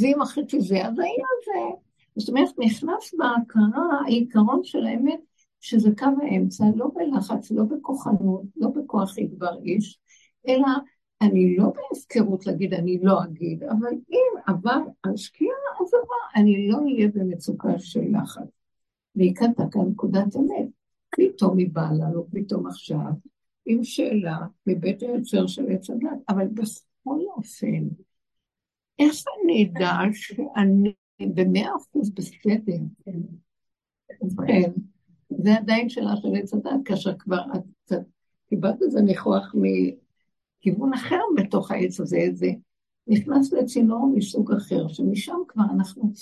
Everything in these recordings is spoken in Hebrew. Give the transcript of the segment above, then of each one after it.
ואם אחרי זה, אז היה זה. זאת אומרת, נכנס בהכרה העיקרון של האמת, שזה קו האמצע, לא בלחץ, לא בכוחנות, לא בכוח יגבר איש, אלא אני לא בהפקרות להגיד אני לא אגיד, אבל אם עבר השקיעה עברה, אני לא אהיה במצוקה של לחץ. והיא כאן נקודת אמת. פתאום היא באה לנו, פתאום עכשיו, עם שאלה מבית היוצר של עץ הדת, אבל בכל אופן, איך אני אדע שאני במאה אחוז בסדר? ובכן, זה עדיין שאלה של עץ הדת, כאשר כבר את קיבלת את זה ניחוח מכיוון אחר בתוך העץ הזה, זה נכנס לצינור מסוג אחר, שמשם כבר אנחנו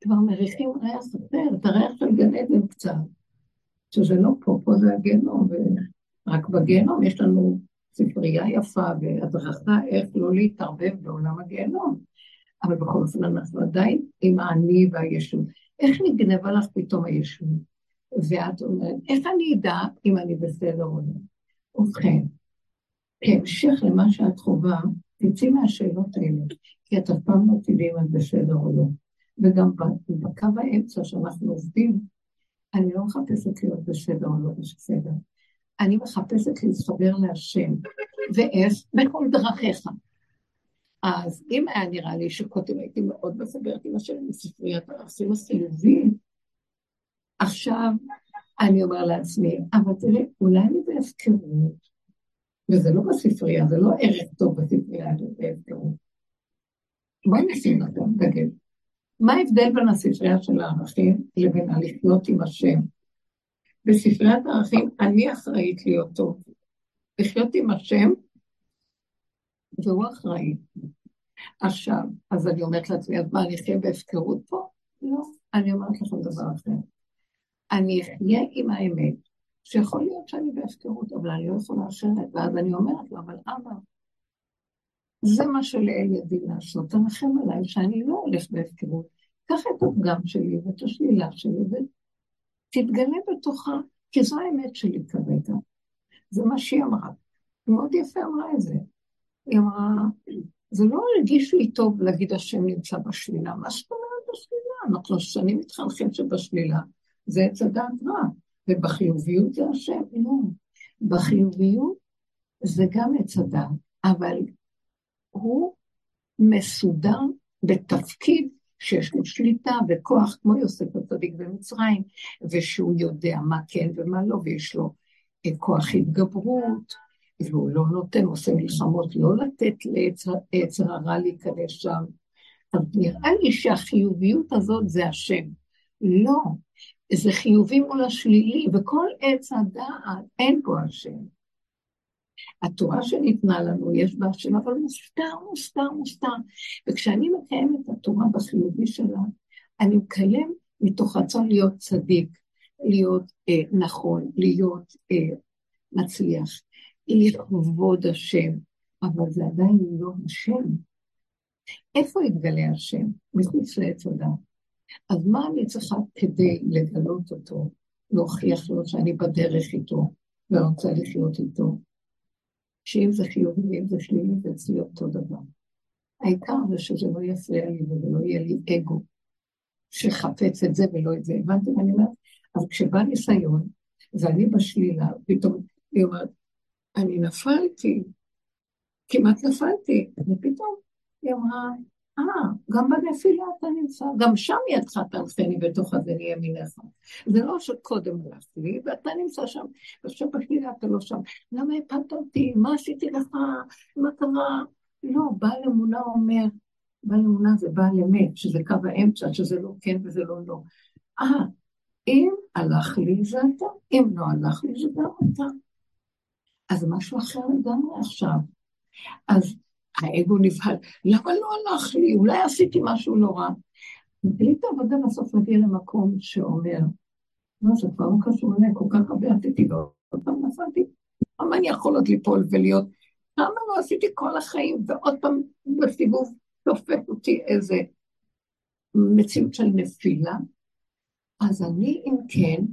כבר מריחים ריח אחר, את הריח של גן עדן קצת, שזה לא פה, פה זה הגיהנום, ורק בגיהנום יש לנו ספרייה יפה והדרכה איך לא להתערבב בעולם הגיהנום. אבל בכל אופן אנחנו עדיין עם האני והישות. איך נגנבה לך פתאום הישות? ואת אומרת, איך אני אדע אם אני בסדר או לא? ובכן, כהמשך למה שאת חווה, תצאי מהשאלות האלה, כי את אף פעם לא תדעי אם את בסדר או לא. וגם בקו האמצע שאנחנו עובדים, אני לא מחפשת להיות בסדר או לא בסדר. אני מחפשת להתחבר להשם. ואיך? בכל דרכיך. אז אם היה נראה לי שקודם הייתי מאוד מסברת עם השם מספריית הערכים החיוביים, עכשיו אני אומר לעצמי, אבל תראי, אולי אני בהפקרות, וזה לא בספרייה, זה לא ערך טוב בספרייה, זה בהפקרות. בואי נשים לכם דגל. מה ההבדל בין הספרייה של הערכים לבין הלחיות עם השם? בספריית הערכים אני אחראית להיות טוב. לחיות עם השם, והוא אחראי. עכשיו, אז אני אומרת לעצמי, אז מה, אני אחיה בהפקרות פה? לא, אני אומרת לכם דבר אחר. אני אחיה עם האמת, שיכול להיות שאני בהפקרות, אבל אני לא יכולה אחרת, ואז אני אומרת לו, אבל אבא, זה מה שלאל ידי לעשות, תרחם עליי שאני לא הולך בהפקרות. קח את הפגם שלי ואת השלילה שלי ותתגלה בתוכה, כי זו האמת שלי כרגע. זה מה שהיא אמרה. מאוד יפה אמרה את זה. היא אמרה, זה לא הרגיש לי טוב להגיד השם נמצא בשלילה. מה זאת אומרת בשלילה? אנחנו שנים מתחנכים שבשלילה זה עץ הדעת רע, ובחיוביות זה השם. לא. בחיוביות זה גם עץ הדעת, אבל הוא מסודר בתפקיד שיש לו שליטה וכוח, כמו יוסף הצדיק במצרים, ושהוא יודע מה כן ומה לא, ויש לו אה, כוח התגברות, והוא לא נותן, עושה מלחמות, לא לתת לעץ הרע להיכנס שם. אז נראה לי שהחיוביות הזאת זה השם. לא, זה חיובי מול השלילי, וכל עץ הדעת אין פה השם. התורה שניתנה לנו, יש בה השם, אבל מוסתר, מוסתר, מוסתר. וכשאני מקיים את התורה בחיובי שלה, אני מקיים מתוך רצון להיות צדיק, להיות אה, נכון, להיות אה, מצליח, לכבוד השם, אבל זה עדיין לא השם. איפה יתגלה השם? מחוץ לעץ הדת. אז מה אני צריכה כדי לגלות אותו, להוכיח לו שאני בדרך איתו ורוצה לחיות איתו? שאם זה חיובי ואם זה שלילי, זה אצלי אותו דבר. העיקר זה שזה לא יפריע לי וזה לא יהיה לי אגו שחפץ את זה ולא את זה. הבנתם מה אני אומרת? אבל כשבא ניסיון, ואני בשלילה, פתאום היא אומרת, אני נפלתי, כמעט נפלתי, ופתאום היא אמרה, אה, גם בנפילה אתה נמצא, גם שם ידך תלכני בתוך אדני ימינך. זה לא שקודם הלכתי לי, ואתה נמצא שם, ועכשיו בשבילה אתה לא שם. למה הפלת אותי? מה עשיתי לך? מה קרה? לא, בעל אמונה אומר, בעל אמונה זה בעל אמת, שזה קו האמצע, שזה לא כן וזה לא לא. אה, אם הלך לי זה אתה, אם לא הלך לי זה גם אתה. אז משהו אחר לגמרי עכשיו. אז האגו נבהל, למה לא הלך לי? אולי עשיתי משהו לא רע. מחליט העבודה בסוף מגיע למקום שאומר, לא, זה כבר לא קשור אליי, כל כך הרבה עשיתי ועוד פעם נפלתי. למה אני יכול עוד ליפול ולהיות, למה לא עשיתי כל החיים, ועוד פעם בסיבוב תופס אותי איזה מציאות של נפילה? אז אני, אם כן,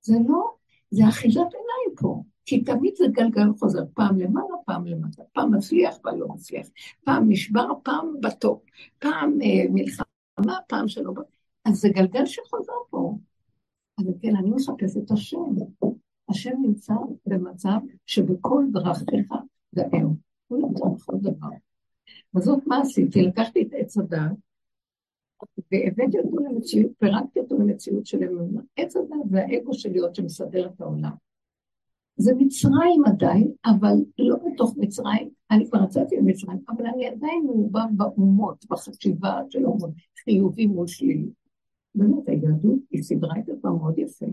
זה לא, זה אחיזת עיניים פה. כי תמיד זה גלגל חוזר, פעם למעלה, פעם למטה, פעם מצליח, פעם לא מצליח, פעם נשבר, פעם בטוב, פעם אה, מלחמה, פעם שלא... אז זה גלגל שחוזר פה. אז כן, אני מחפשת את השם. השם נמצא במצב שבכל דרכיך דאהו. הוא נמצא בכל דבר. וזאת מה עשיתי? לקחתי את עץ הדת, והבאתי אותו למציאות, פירקתי אותו למציאות של אמונה. עץ הדת זה האגו שלי עוד שמסדר את העולם. זה מצרים עדיין, אבל לא בתוך מצרים, אני כבר יצאתי למצרים, אבל אני עדיין מעורבב באומות, בחשיבה של אומות, חיובי מול שלילי. באמת, היהדות, היא סידרה את עצמה מאוד יפה.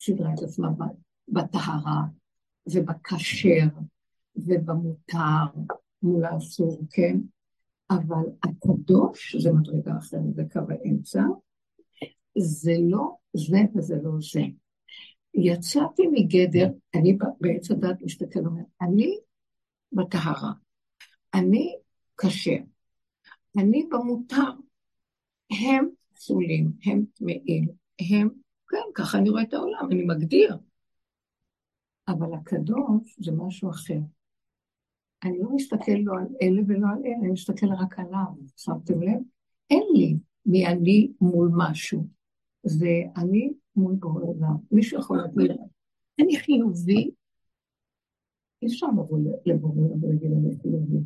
סידרה את עצמה בטהרה, ובכשר, ובמותר, מול האסור, כן? אבל הקדוש זה מדרגה אחרת, זה קו האמצע, זה לא זה וזה לא זה. יצאתי מגדר, אני בעץ הדת מסתכל ואומר, אני בטהרה, אני כשר, אני במותר, הם פסולים, הם טמאים, הם, כן, ככה אני רואה את העולם, אני מגדיר. אבל הקדוש זה משהו אחר. אני לא מסתכל לא על אלה ולא על אלה, אני מסתכל רק עליו, שמתם לב? אין לי מי אני מול משהו. זה אני מול בורא עולם. מישהו יכול להגיד, אני חיובי, אי אפשר לבוא לבורא עולם ולהגיד אני חיובי.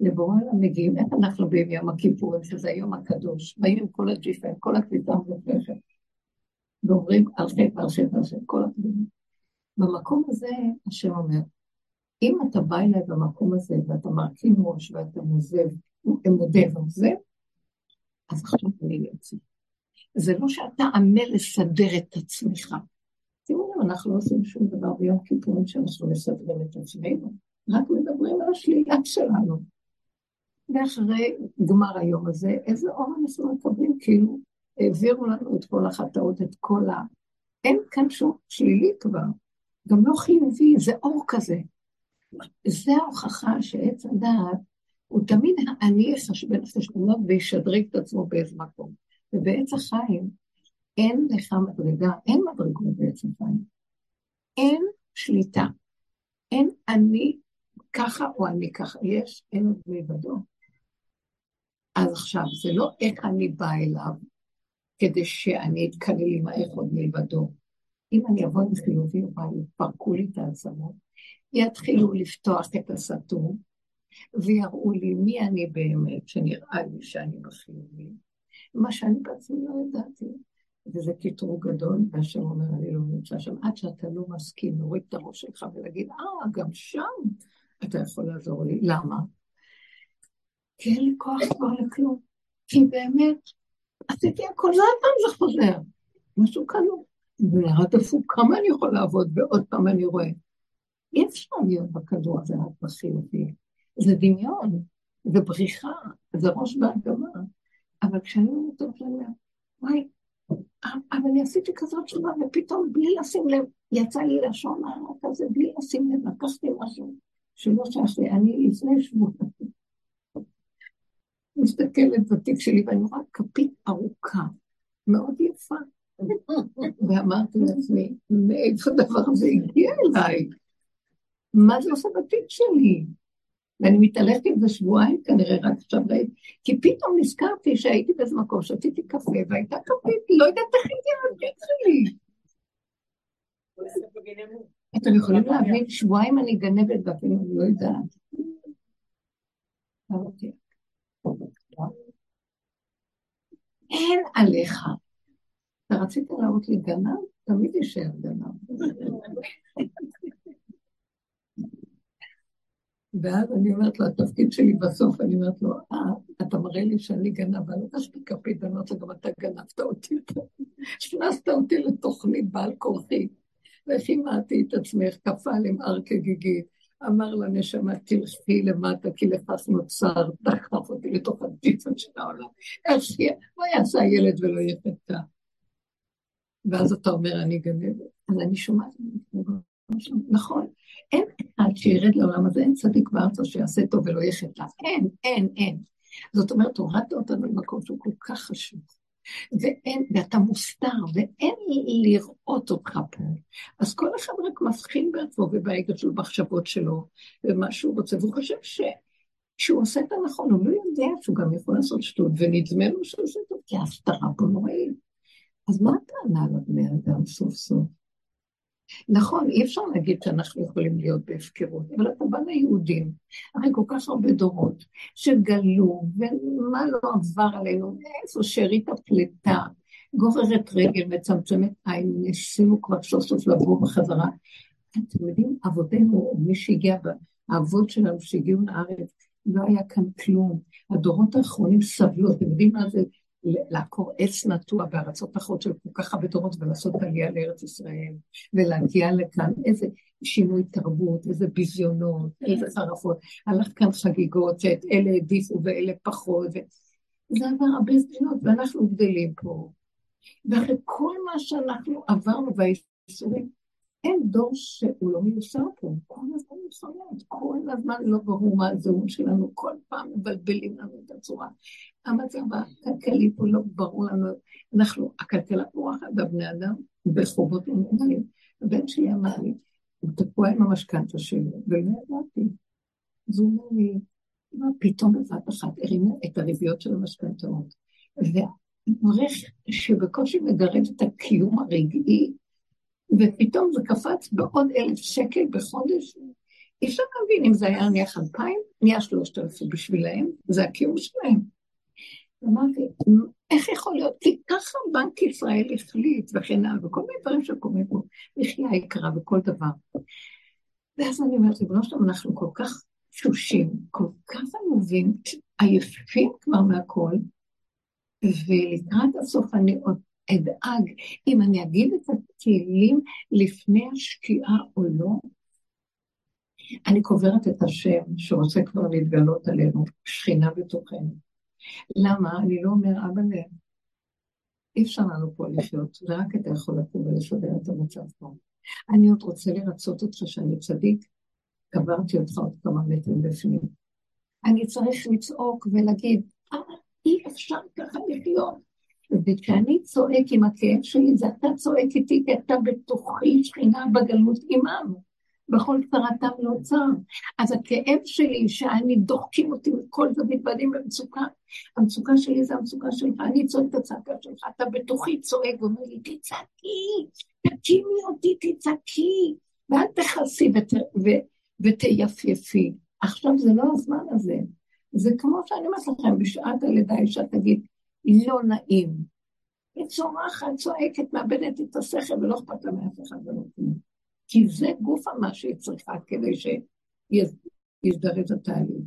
לבורא עולם מגיעים, איך אנחנו באים יום הכיפורים, שזה היום הקדוש, באים עם כל הג'יפה, עם כל הקליטה המופלשת, ואומרים חטא, על חטא, כל הקליטה. במקום הזה, השם אומר, אם אתה בא אליי במקום הזה, ואתה מרכין ראש, ואתה מוזב, מודה ועוזב, אז עכשיו אני יוצא. זה לא שאתה עמל לסדר את עצמך. תראו, אנחנו לא עושים שום דבר ביום כיפורים שאנחנו מסדרים את עצמנו, רק מדברים על השלילה שלנו. ואחרי גמר היום הזה, איזה אור אנחנו מקבלים, כאילו העבירו לנו את כל החטאות, את כל ה... אין כאן שום שלילי כבר, גם לא חיובי, זה אור כזה. זה ההוכחה שעץ הדעת הוא תמיד האני יחשבן חשבונות וישדרג את עצמו באיזה מקום. ובעץ החיים אין לך מדרגה, אין מדרגות בעץ החיים. אין שליטה. אין אני ככה או אני ככה. יש, אין עוד מלבדו. אז עכשיו, זה לא איך אני באה אליו כדי שאני אתקלל עם האחוד מלבדו. אם אני אבוא עם חיובי, יפרקו לי את העצמות, יתחילו לפתוח את הסתום, ויראו לי מי אני באמת, שנראה לי שאני בחיובי. מה שאני בעצמי לא ידעתי. וזה קטרוג גדול, והשם אומר, אני לא נמצא שם, עד שאתה לא מסכים להוריד את הראש שלך ולהגיד, אה, גם שם אתה יכול לעזור לי. למה? כי אין לי כוח כבר לכלום. כי באמת, עשיתי הכל, עוד פעם זה חוזר. משהו לא. ונראה דפוק, כמה אני יכול לעבוד, ועוד פעם אני רואה. אי אפשר להיות בכדור הזה רק בחיובי. זה דמיון, זה בריחה, זה ראש בהגמה. אבל כשאני אומרת טוב, אני אומרת, וואי, אבל אני עשיתי כזאת תשובה, ופתאום בלי לשים לב, יצא לי לשון הרע כזה, בלי לשים לב, לקחתי משהו שלא שייך לי. אני לפני שבוע מסתכלת בתיק שלי, ואני רואה כפית ארוכה, מאוד יפה. ואמרתי לעצמי, מאיפה הדבר הזה הגיע אליי? מה זה עושה בתיק שלי? ואני מתהלכת עם זה שבועיים כנראה, רק עכשיו ראיתי, כי פתאום נזכרתי שהייתי באיזה מקום, שתיתי קפה, והייתה כפית, לא יודעת איך הייתי בתיק שלי. אתם יכולים להבין, שבועיים אני גנבת ואפילו אני לא יודעת. אין עליך. אתה רצית להראות לי גנב? תמיד יישאר גנב. ואז אני אומרת לו, התפקיד שלי בסוף, אני אומרת לו, אה, אתה מראה לי שאני גנב, אני לא תשפיק כפית, אני אומרת לו, גם אתה גנבת אותי. הכנסת אותי לתוכנית בעל כורחי, וכימדתי את עצמך, עם הר כגיגית. אמר לנשמה, תלכי למטה, כי לכך נוצר, דחף אותי לתוך הדיפן של העולם. איך יהיה? מה יעשה הילד ולא יהיה חטא? ואז אתה אומר, אני גנבת. אז אני שומעת, נכון, אין אחד שירד לעולם הזה, אין צדיק בארצו שיעשה טוב ולא יהיה חטא. אין, אין, אין. זאת אומרת, הורדת אותנו למקום שהוא כל כך חשוב. ואין, ואתה מוסתר, ואין לראות אותך פה. אז כל אחד רק מבחין בעצמו ובאגו שלו, במחשבות שלו, ומה שהוא רוצה, והוא חושב ש... שהוא עושה את הנכון, הוא לא יודע שהוא גם יכול לעשות שטות, ונדמה לו שהוא עושה טוב, כי ההסתרה פה נוראית. אז מה הטענה לבני אדם סוף סוף? נכון, אי אפשר להגיד שאנחנו יכולים להיות בהפקרות, אבל אתה בא ליהודים, הרי כל כך הרבה דורות שגלו, ומה לא עבר עלינו, איזו שארית הפליטה, גוררת רגל, מצמצמת עין, ניסינו כבר סוף סוף לבוא בחזרה. אתם יודעים, אבותינו, מי שהגיע, האבות שלנו שהגיעו לארץ, לא היה כאן כלום. הדורות האחרונים סבלו, אתם יודעים מה זה לעקור עץ נטוע בארצות אחרות של כל כך הרבה דורות ולעשות עלייה לארץ ישראל, ולהגיע לכאן, איזה שינוי תרבות, איזה ביזיונות, איזה חרפות. הלך כאן חגיגות שאת אלה העדיפו ואלה פחות, ו... זה עבר הרבה זמינות, ואנחנו גדלים פה. ואחרי כל מה שאנחנו עברנו והאיסורים, אין דור שהוא לא מיוסר פה, כל הזמן מלחמות, כל הזמן לא ברור מה הזהות שלנו, כל פעם מבלבלים לנו את הצורה. המצב הכלכלי פה לא ברור לנו, אנחנו, הכלכלה פורחת בבני אדם בחובות נורמליים. הבן שלי אמר לי, הוא תקוע עם המשכנתה שלו, ולא ידעתי. אז הוא אומר לי, מה פתאום בבת אחת הרימו את הריביות של המשכנתאות, והעורך שבקושי מגרד את הקיום הרגעי, ופתאום זה קפץ בעוד אלף שקל בחודש. אי אפשר להבין אם זה היה נניח אלפיים, נהיה שלושת אלפים בשבילהם, זה הקיום שלהם. אמרתי, איך יכול להיות? כי ככה בנק ישראל החליט וכן הלאה, וכל מיני דברים שקורים פה, מחיה יקרה וכל דבר. ואז אני אומרת, לבנו שלנו, אנחנו כל כך תשושים, כל כך עלובים, עייפים כבר מהכל, ולקראת הסוף אני עוד אדאג אם אני אגיד את התהילים לפני השקיעה או לא. אני קוברת את השם שרוצה כבר להתגלות עלינו, שכינה בתוכנו. למה? אני לא אומר, אבא לב, אי אפשר לנו פה לחיות, ורק אתה יכול לקום ולסדר את המצב פה. אני עוד רוצה לרצות אותך שאני צדיק, קברתי אותך עוד כמה מטרים בפנים. אני צריך לצעוק ולהגיד, אה, אי אפשר ככה לחיות. וכשאני צועק עם הכאב שלי, זה אתה צועק איתי, כי אתה בתוכי שכינה בגלות עמם. בכל צרתם לא צר. אז הכאב שלי, שאני דוחקים אותי מכל זווית ואני במצוקה, המצוקה שלי זה המצוקה שלך, אני צועק את הצעקה שלך, אתה בתוכי צועק ואומר לי, תצעקי, תקימי אותי, תצעקי, ואל תכעסי ות, ו, ותייפייפי. עכשיו זה לא הזמן הזה. זה כמו שאני אומרת לכם, בשעת הלידה אישה תגיד, לא נעים. היא צורחת, צועקת, מאבדת את השכל ולא אכפת לה מאף אחד ולא כלום. כי זה גוף מה שהיא צריכה כדי שיזדרז התהליך.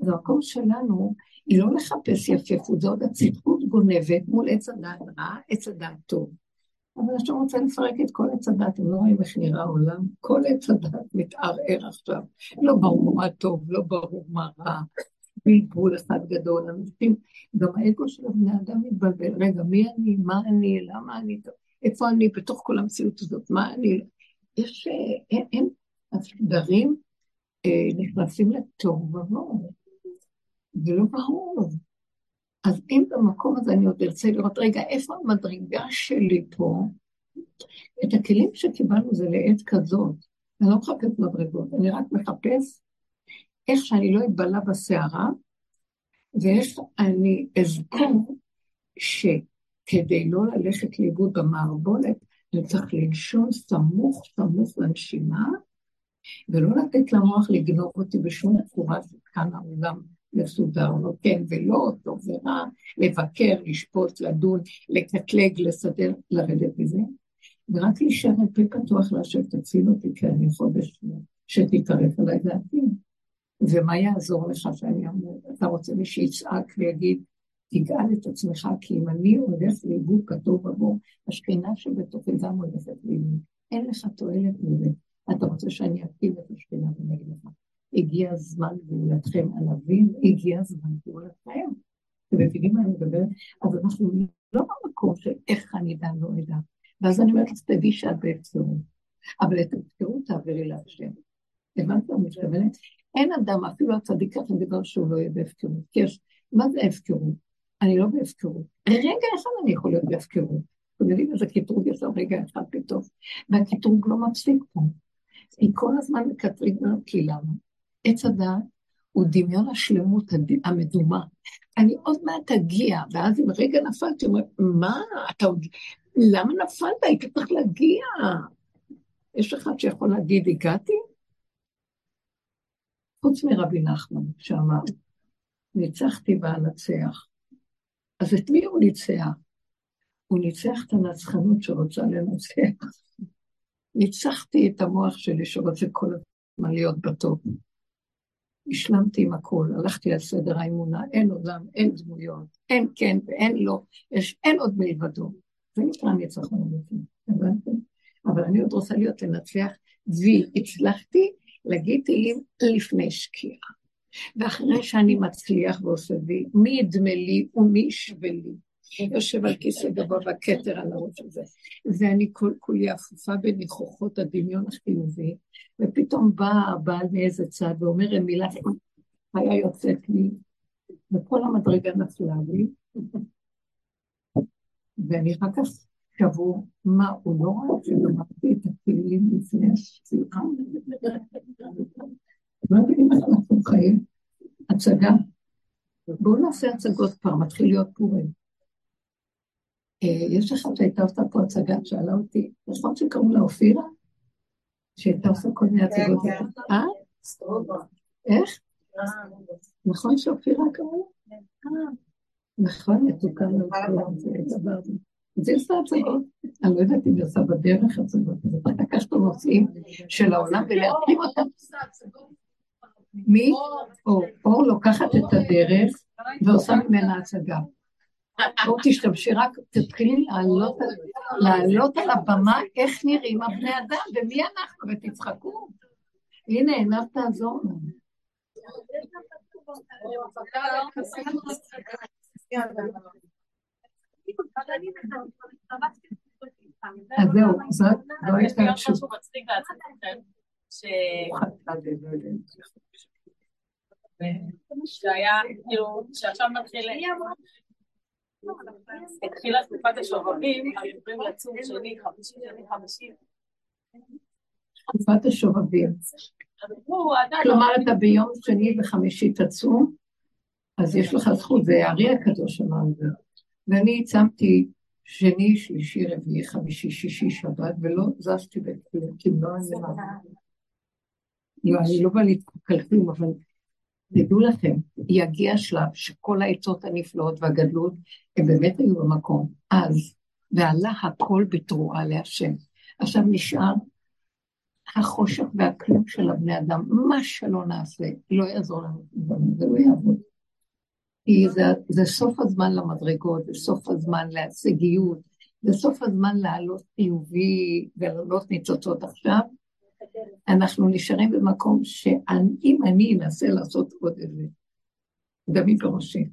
אז המקום שלנו היא לא לחפש יפייפות, זה עוד הצדקות גונבת מול עץ הדעת רע, עץ הדעת טוב. אבל השם רוצה לפרק את כל עץ הדעת, אתם לא רואים איך נראה העולם? כל עץ הדעת מתערער עכשיו. לא ברור מה טוב, לא ברור מה רע, בלבול אחד גדול, אנשים, גם האגו של הבני אדם מתבלבל, רגע, מי אני, מה אני, למה אני, איפה אני? בתוך כל המציאות הזאת, מה אני, יש, הם, הם הסדרים אה, נכנסים לתוהו ובוהו, זה לא ברור. אז אם במקום הזה אני עוד ארצה לראות, רגע, איפה המדרגה שלי פה? את הכלים שקיבלנו זה לעת כזאת. אני לא מחפש מדרגות, אני רק מחפש איך שאני לא אתבלע בסערה, ואיך אני אזכור שכדי לא ללכת לאיבוד במערבולת, אני צריך לנשום סמוך סמוך לנשימה, ולא לתת למוח לגנוב אותי בשום צורה כאן העולם מסודר, לא כן ולא, טוב ורע, לבקר, לשפוט, לדון, לקטלג, לסדר, לרדת מזה, ורק להישאר פי פתוח להשב, תציל אותי, כי אני חודש שתתערף עליי דעתי. ומה יעזור לך שאני אומר? אתה רוצה מי שיצעק ויגיד, תגאל את עצמך, כי אם אני הולך לאיבוד כתוב עבור, השכינה שבתוכי גם הולכת לאיבוד. אין לך תועלת מזה. אתה רוצה שאני אפיל את השכינה ונגיד לך. הגיע הזמן גאולתכם ענבים, הגיע הזמן גאולתכם. אתם מבינים מה אני מדברת? אז אנחנו לא במקום של איך אני אדע, לא אדע. ואז אני אומרת, תדעי שאת בהפקרות. אבל את ההפקרות תעבירי להשם. הבנת מה מתכוונת? אין אדם, אפילו הצדיק ככה דיבר שהוא לא יהיה בהפקרות. כי יש, מה זה ההפקרות? אני לא בהפקרות. רגע אחד אני יכול להיות בהפקרות. אתם יודעים איזה קטרוג יש לו רגע אחד פתאום, והקטרוג לא מפסיק פה. היא כל הזמן מקטריג כי למה? עץ הדעת הוא דמיון השלמות המדומה. אני עוד מעט אגיע, ואז אם רגע נפלתי, אומרת, מה, אתה עוד, למה נפלת? היית צריך להגיע. יש אחד שיכול להגיד, הגעתי? חוץ מרבי נחמן, שאמר, ניצחתי ואנצח. אז את מי הוא ניצח? הוא ניצח את הנצחנות שרוצה לנצח. ניצחתי את המוח שלי שרוצה כל הזמן להיות בטוב. השלמתי עם הכול, הלכתי על סדר האמונה, אין עולם, אין דמויות, אין כן ואין לא, יש, אין עוד מלבדו. זה נקרא ניצחון אמיתי, הבנתם? אבל אני עוד רוצה להיות לנצח, והצלחתי להגיד תהילים לפני שקיעה. ואחרי שאני מצליח ועושה וי, מי ידמה לי ומי ישווה לי? יושב על כיסא גבוה והכתר על הראש הזה. ואני כל כולי אפופה בניחוחות הדמיון החיובי, ופתאום בא הבעל מאיזה צד ואומר מילה היה יוצאת לי, וכל המדרגה נפלה לי, ואני אחר כך שבור, מה, הוא לא רואה שלמדתי את הכלים לפני הספירה? לא מבינים איך אנחנו חיים. הצגה. בואו נעשה הצגות כבר, מתחיל להיות פורים. אה, יש אחד שהייתה עושה פה הצגה, שאלה אותי, נכון שקראו לה אופירה? שהייתה עושה כל מיני הצגות. כן, כן. אה? איך? נכון שאופירה קראו לה? אה. נכון, מתוקה הדבר הזה. אז היא עושה הצגות. אני לא יודעת אם היא עושה בדרך הצגות, אז אתה לקחת את הנושאים של העולם ולהתאים אותם. מי? אור לוקחת את הדרך ועושה ממנה הצגה. בואו תשתמשי רק, תתחילי לעלות, לעלות על הבמה איך נראים הבני אדם ומי אנחנו, ותצחקו. הנה, עיניו תעזור לנו. אז זהו, זאת לא הייתה תשובה. שהיה, כאילו, שעכשיו מתחיל... התחילה תקופת השובבים, עוברים לצום שני, חמישי, שני, חמישי. תקופת השובבים. כלומר, אתה ביום שני וחמישי תצום, אז יש לך זכות, זה הארי הקדוש אמר. ואני צמתי שני, שלישי, רביעי, חמישי, שישי, שבת, ולא זזתי בכלום, כי לא היה. לא, אני לא באה להתקלקל כלום, אבל תדעו לכם, יגיע שלב שכל העצות הנפלאות והגדלות, הם באמת היו במקום, אז, ועלה הכל בתרועה להשם. עכשיו נשאר החושך והכלום של הבני אדם, מה שלא נעשה, לא יעזור לנו, זה לא יעבוד. כי זה, זה סוף הזמן למדרגות, זה סוף הזמן להישגיות, זה סוף הזמן לעלות חיובי ולעלות ניצוצות עכשיו, אנחנו נשארים במקום שאם אני אנסה לעשות עוד איזה דמי בראשי,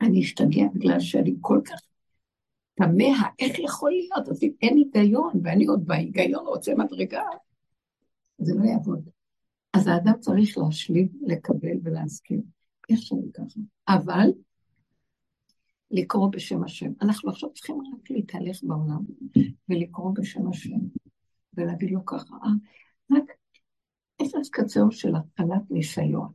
אני אשתגע בגלל שאני כל כך תמה, איך יכול להיות? אז אם אין היגיון, ואני עוד בהיגיון רוצה מדרגה, זה לא יעבוד. אז האדם צריך להשלים, לקבל ולהסכים. איך שאני ככה. אבל לקרוא בשם השם. אנחנו עכשיו צריכים רק להתהלך בעולם ולקרוא בשם השם ולהגיד לו ככה, אה, רק אפס קצר של התחלת ניסיון.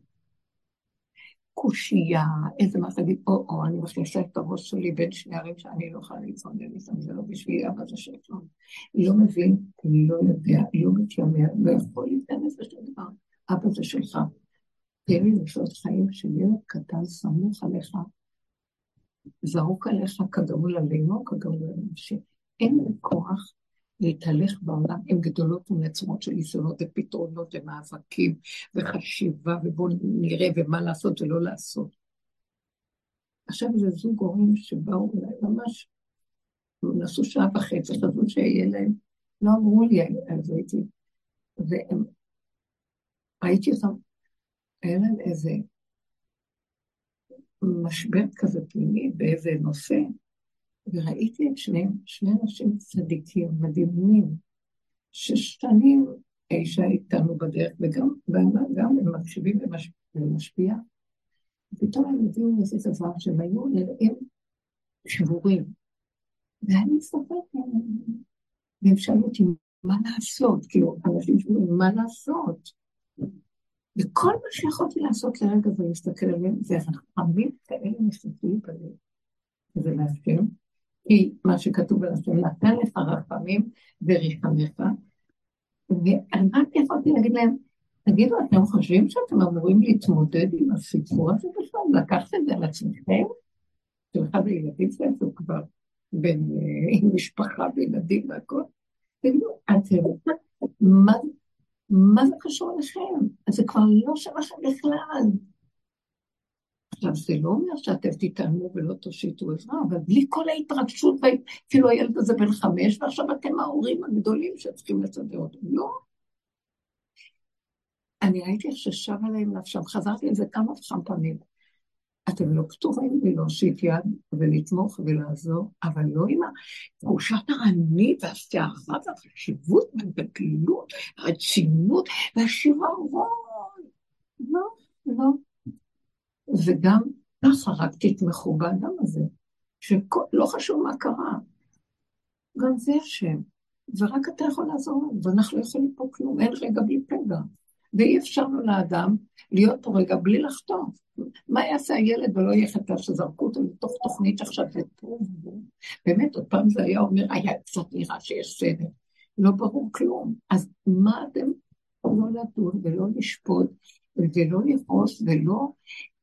קושייה, איזה מה תגיד, או-או, אני מכניסה את הראש שלי בין שני ערים שאני לא יכולה להתמודד איתם, זה לא בשבילי, אבא זה שלום. לא מבין, אני לא יודע, לא מתיימר, לא יכול להיכנס בשום דבר. אבא זה שלך. תן לי לחיות חיים של ילד קטן סמוך עליך, זרוק עליך כגמול עלינו, כגמול עלינו, שאין לי כוח להתהלך בעולם עם גדולות ונצרות של ניסיונות ופתרונות ומאבקים וחשיבה ובואו נראה ומה לעשות ולא לעשות. עכשיו זה זוג הורים שבאו אליי ממש, נסעו שעה וחצי, חשבו שיהיה להם, לא אמרו לי על זה הייתי, והם, ראיתי אותם, היה להם איזה משבר כזה פנימי באיזה נושא, וראיתי את שניהם, שני אנשים צדיקים, מדהימים, ששנים האישה איתנו בדרך, וגם גם הם מקשיבים ומשפיע. ופתאום הם הביאו איזה דבר שהם היו נראים שבורים. ואני מסתכלת והם שאלו אותי, מה לעשות? כאילו, אנשים שאומרים, מה לעשות? וכל מה שיכולתי לעשות לרגע זה להסתכל עליהם, זה רחמים כאלה מסתכלים בלב. זה להשם, כי מה שכתוב על השם, נתן לך רחמים וריחמך, ואני רק יכולתי להגיד להם, תגידו, אתם חושבים שאתם אמורים להתמודד עם הסיפור הזה בכלל? לקחת את זה על עצמכם? אתם אחד הילדים שלהם, הוא כבר בין, אה, עם משפחה וילדים והכל. תגידו, אתם, מה, מה זה קשור אליכם? אז זה כבר לא שלכם בכלל. עכשיו, זה לא אומר שאתם תתעלמו ולא תושיטו עזרה, אבל בלי כל ההתרגשות, כאילו הילד הזה בן חמש, ועכשיו אתם ההורים הגדולים שצריכים לסדר אותו. לא. אני ראיתי איך ששב עליהם נפשם, חזרתי על זה כמה וכמה פעמים. אתם לא פתורים מלהושיט יד ולתמוך ולעזור, אבל לא עם תחושת העני והסערה והחשיבות והגדלות, הרצינות והשיוורון. לא, לא. וגם ככה רק תתמכו באדם הזה, שלא חשוב מה קרה, גם זה השם, ורק אתה יכול לעזור לנו, ואנחנו לא יכולים פה כלום, אין רגע בלי פגע. ואי אפשר לו לאדם להיות פה רגע בלי לחתום. מה יעשה הילד ולא יהיה חטא שזרקו אותו לתוך תוכנית עכשיו זה פה באמת, עוד פעם זה היה אומר, היה קצת נראה שיש סדר. לא ברור כלום. אז מה אתם לא לדון ולא לשפוט ולא לכעוס ולא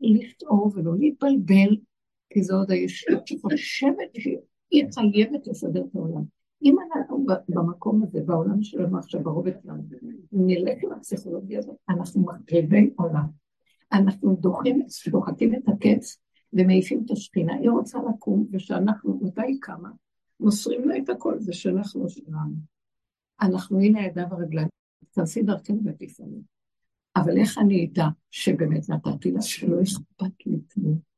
לטעור ולא להתבלבל, כי זו עוד הישות שחושבת שהיא חייבת לסדר את העולם. אם אנחנו במקום הזה, בעולם שלנו עכשיו, ברובד שלנו, נלך עם הפסיכולוגיה הזאת, אנחנו מחריבי עולם. אנחנו דוחים, דוחקים את הקץ ומעיפים את השכינה. היא רוצה לקום, ושאנחנו, מתי היא קמה? מוסרים לה את הכל, זה שלך, לא שלנו. אנחנו, הנה הידיים והרגליים, תעשי דרכנו ותפעלו. אבל איך אני אדע שבאמת נתתי לה שלא אכפת לי כלום?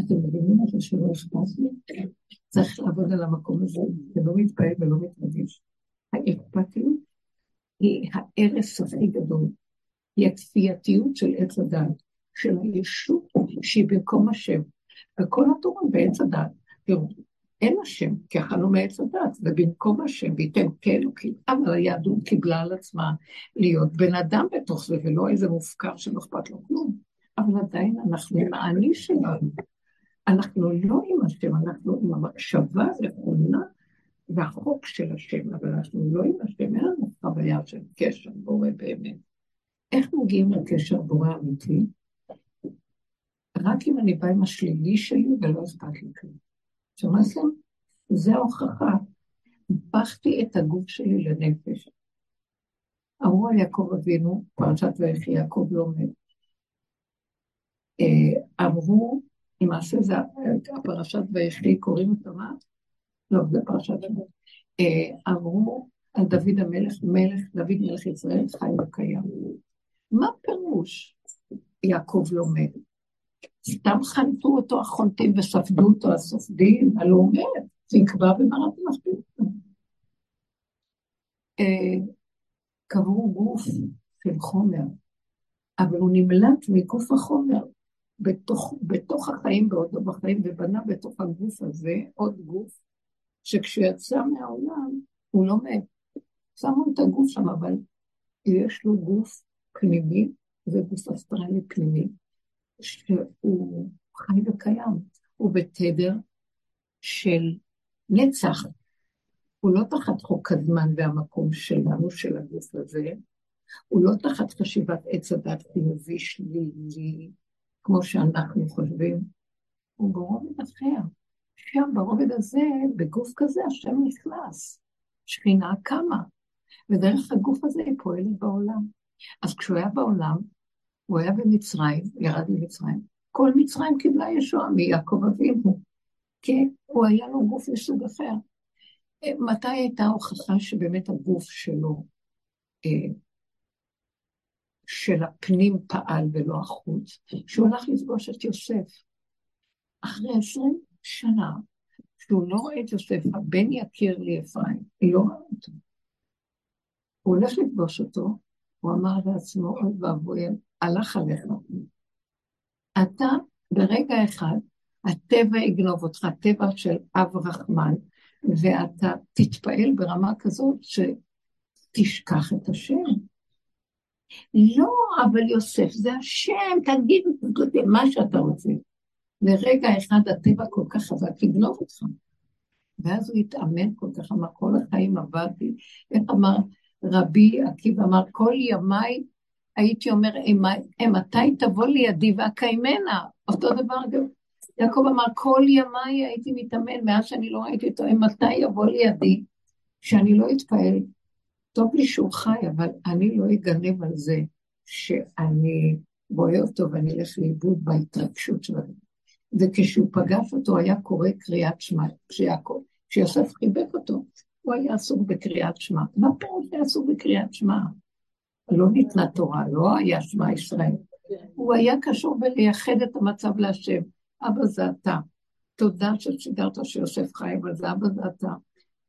אתם מבינים זה שלא אכפת לי? צריך לעבוד על המקום הזה, ולא מתפעל ולא מתרגש. האכפתיות היא ההרס הכי גדול, היא הכפייתיות של עץ הדת, של הישות שהיא במקום השם. וכל התורה בעץ הדת, תראו, אין השם, כי אכלנו מעץ הדת, ובמקום השם, וייתן כאלוקים. אבל היהדות קיבלה על עצמה להיות בן אדם בתוך זה, ולא איזה מופקר שלא אכפת לו כלום. אבל עדיין אנחנו עם האני שלנו. אנחנו לא עם השם, אנחנו עם המחשבה הנכונה והחוק של השם, אבל אנחנו לא עם השם, אין לנו חוויה של קשר בורא באמת. איך מגיעים לקשר בורא אמיתי? רק אם אני באה עם השלילי שלי ולא אכפת לי כלום. שמעתם? זה ההוכחה. הפכתי את הגוף שלי לנפש. אמרו על יעקב אבינו, פרשת ויחי יעקב לא מת. אה, אמרו, למעשה זה הפרשת ויחי, קוראים אותה מה? לא, זה פרשת אה, אמרו על דוד המלך, מלך, דוד מלך ישראל, חי וקיים. מה פירוש יעקב מת? סתם חנתו אותו החונטים וספדו אותו הסופדים, הלא הוא מת, זה יקבע במערת המכפיל. אה, קבעו גוף של חומר, אבל הוא נמלט מגוף החומר בתוך, בתוך החיים בעודו בחיים, ובנה בתוך הגוף הזה עוד גוף, שכשהוא יצא מהעולם, הוא לא מת. שמו את הגוף שם, אבל יש לו גוף פנימי וגוף אסטרלי פנימי, שהוא חי וקיים, הוא בתדר של נצח. הוא לא תחת חוק הזמן והמקום שלנו, של הגוף הזה, הוא לא תחת חשיבת עץ הדת חיובי שלילי, כמו שאנחנו חושבים, הוא ברובד אחר. שם ברובד הזה, בגוף כזה, השם נכנס, שכינה קמה, ודרך הגוף הזה היא פועלת בעולם. אז כשהוא היה בעולם, הוא היה במצרים, ירד ממצרים, כל מצרים קיבלה ישועה מיעקב אבינו, כי הוא היה לו גוף מסוג אחר. מתי הייתה ההוכחה שבאמת הגוף שלו, אה, של הפנים פעל ולא החוץ? שהוא הלך לפגוש את יוסף. אחרי עשרים שנה, שהוא לא רואה את יוסף, הבן יכיר לי אפרים, לא רואה אותו. הוא הולך לפגוש אותו, הוא אמר לעצמו, אוי ואבוי, הלך עליך. אתה ברגע אחד הטבע יגנוב אותך, טבע של אב רחמן, ואתה תתפעל ברמה כזאת שתשכח את השם. לא, אבל יוסף זה השם, תגיד מה שאתה רוצה. לרגע אחד הטבע כל כך חזק לגנוב אותך. ואז הוא התאמן כל כך, אמר, כל החיים עבדתי. איך אמר רבי עקיבא, אמר, כל ימיי הייתי אומר, מתי תבוא לידי ואקיימנה? אותו דבר גם. יעקב אמר, כל ימיי הייתי מתאמן, מאז שאני לא ראיתי אותו, מתי יבוא לידי, שאני לא אתפעל. טוב לי שהוא חי, אבל אני לא אגנב על זה שאני רואה אותו ואני אלך לאיבוד בהתרגשות שלו. וכשהוא פגש אותו היה קורא קריאת שמע, כשיעקב, כשיוסף חיבק אותו, הוא היה עסוק בקריאת שמע. מה פירוש היה עסוק בקריאת שמע? לא ניתנה תורה, לא היה שמע ישראל. הוא היה קשור בלייחד את המצב להשם. אבא זה אתה. תודה ששידרת שיוסף חי, אבל זה אבא זה אתה.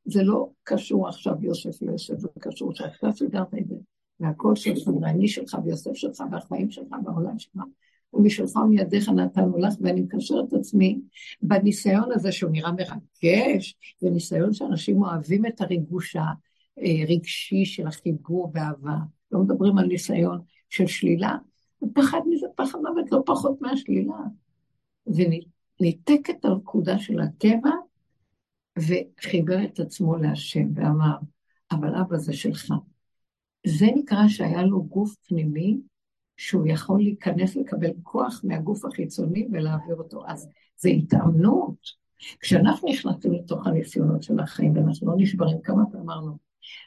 זה לא קשור עכשיו יוסף ליוסף, זה קשור שאתה סידרת את זה, והכל שלך, ואני שלך, ויוסף שלך, והחיים שלך, והעולם שלך. ומשלך ומידיך נתנו לך, ואני מקשר את עצמי בניסיון הזה שהוא נראה מרגש, זה ניסיון שאנשים אוהבים את הריגוש הרגשי של החיבור ואהבה. לא מדברים על ניסיון של שלילה, ופחד מזה פחד מוות לא פחות מהשלילה. וניתק את הנקודה של הטבע, וחיבר את עצמו להשם, ואמר, אבל אבא זה שלך. זה נקרא שהיה לו גוף פנימי שהוא יכול להיכנס לקבל כוח מהגוף החיצוני ולהעביר אותו. אז זה התאמנות. כשאנחנו נכנסים לתוך הניסיונות של החיים ואנחנו לא נשברים, כמה פעמים אמרנו,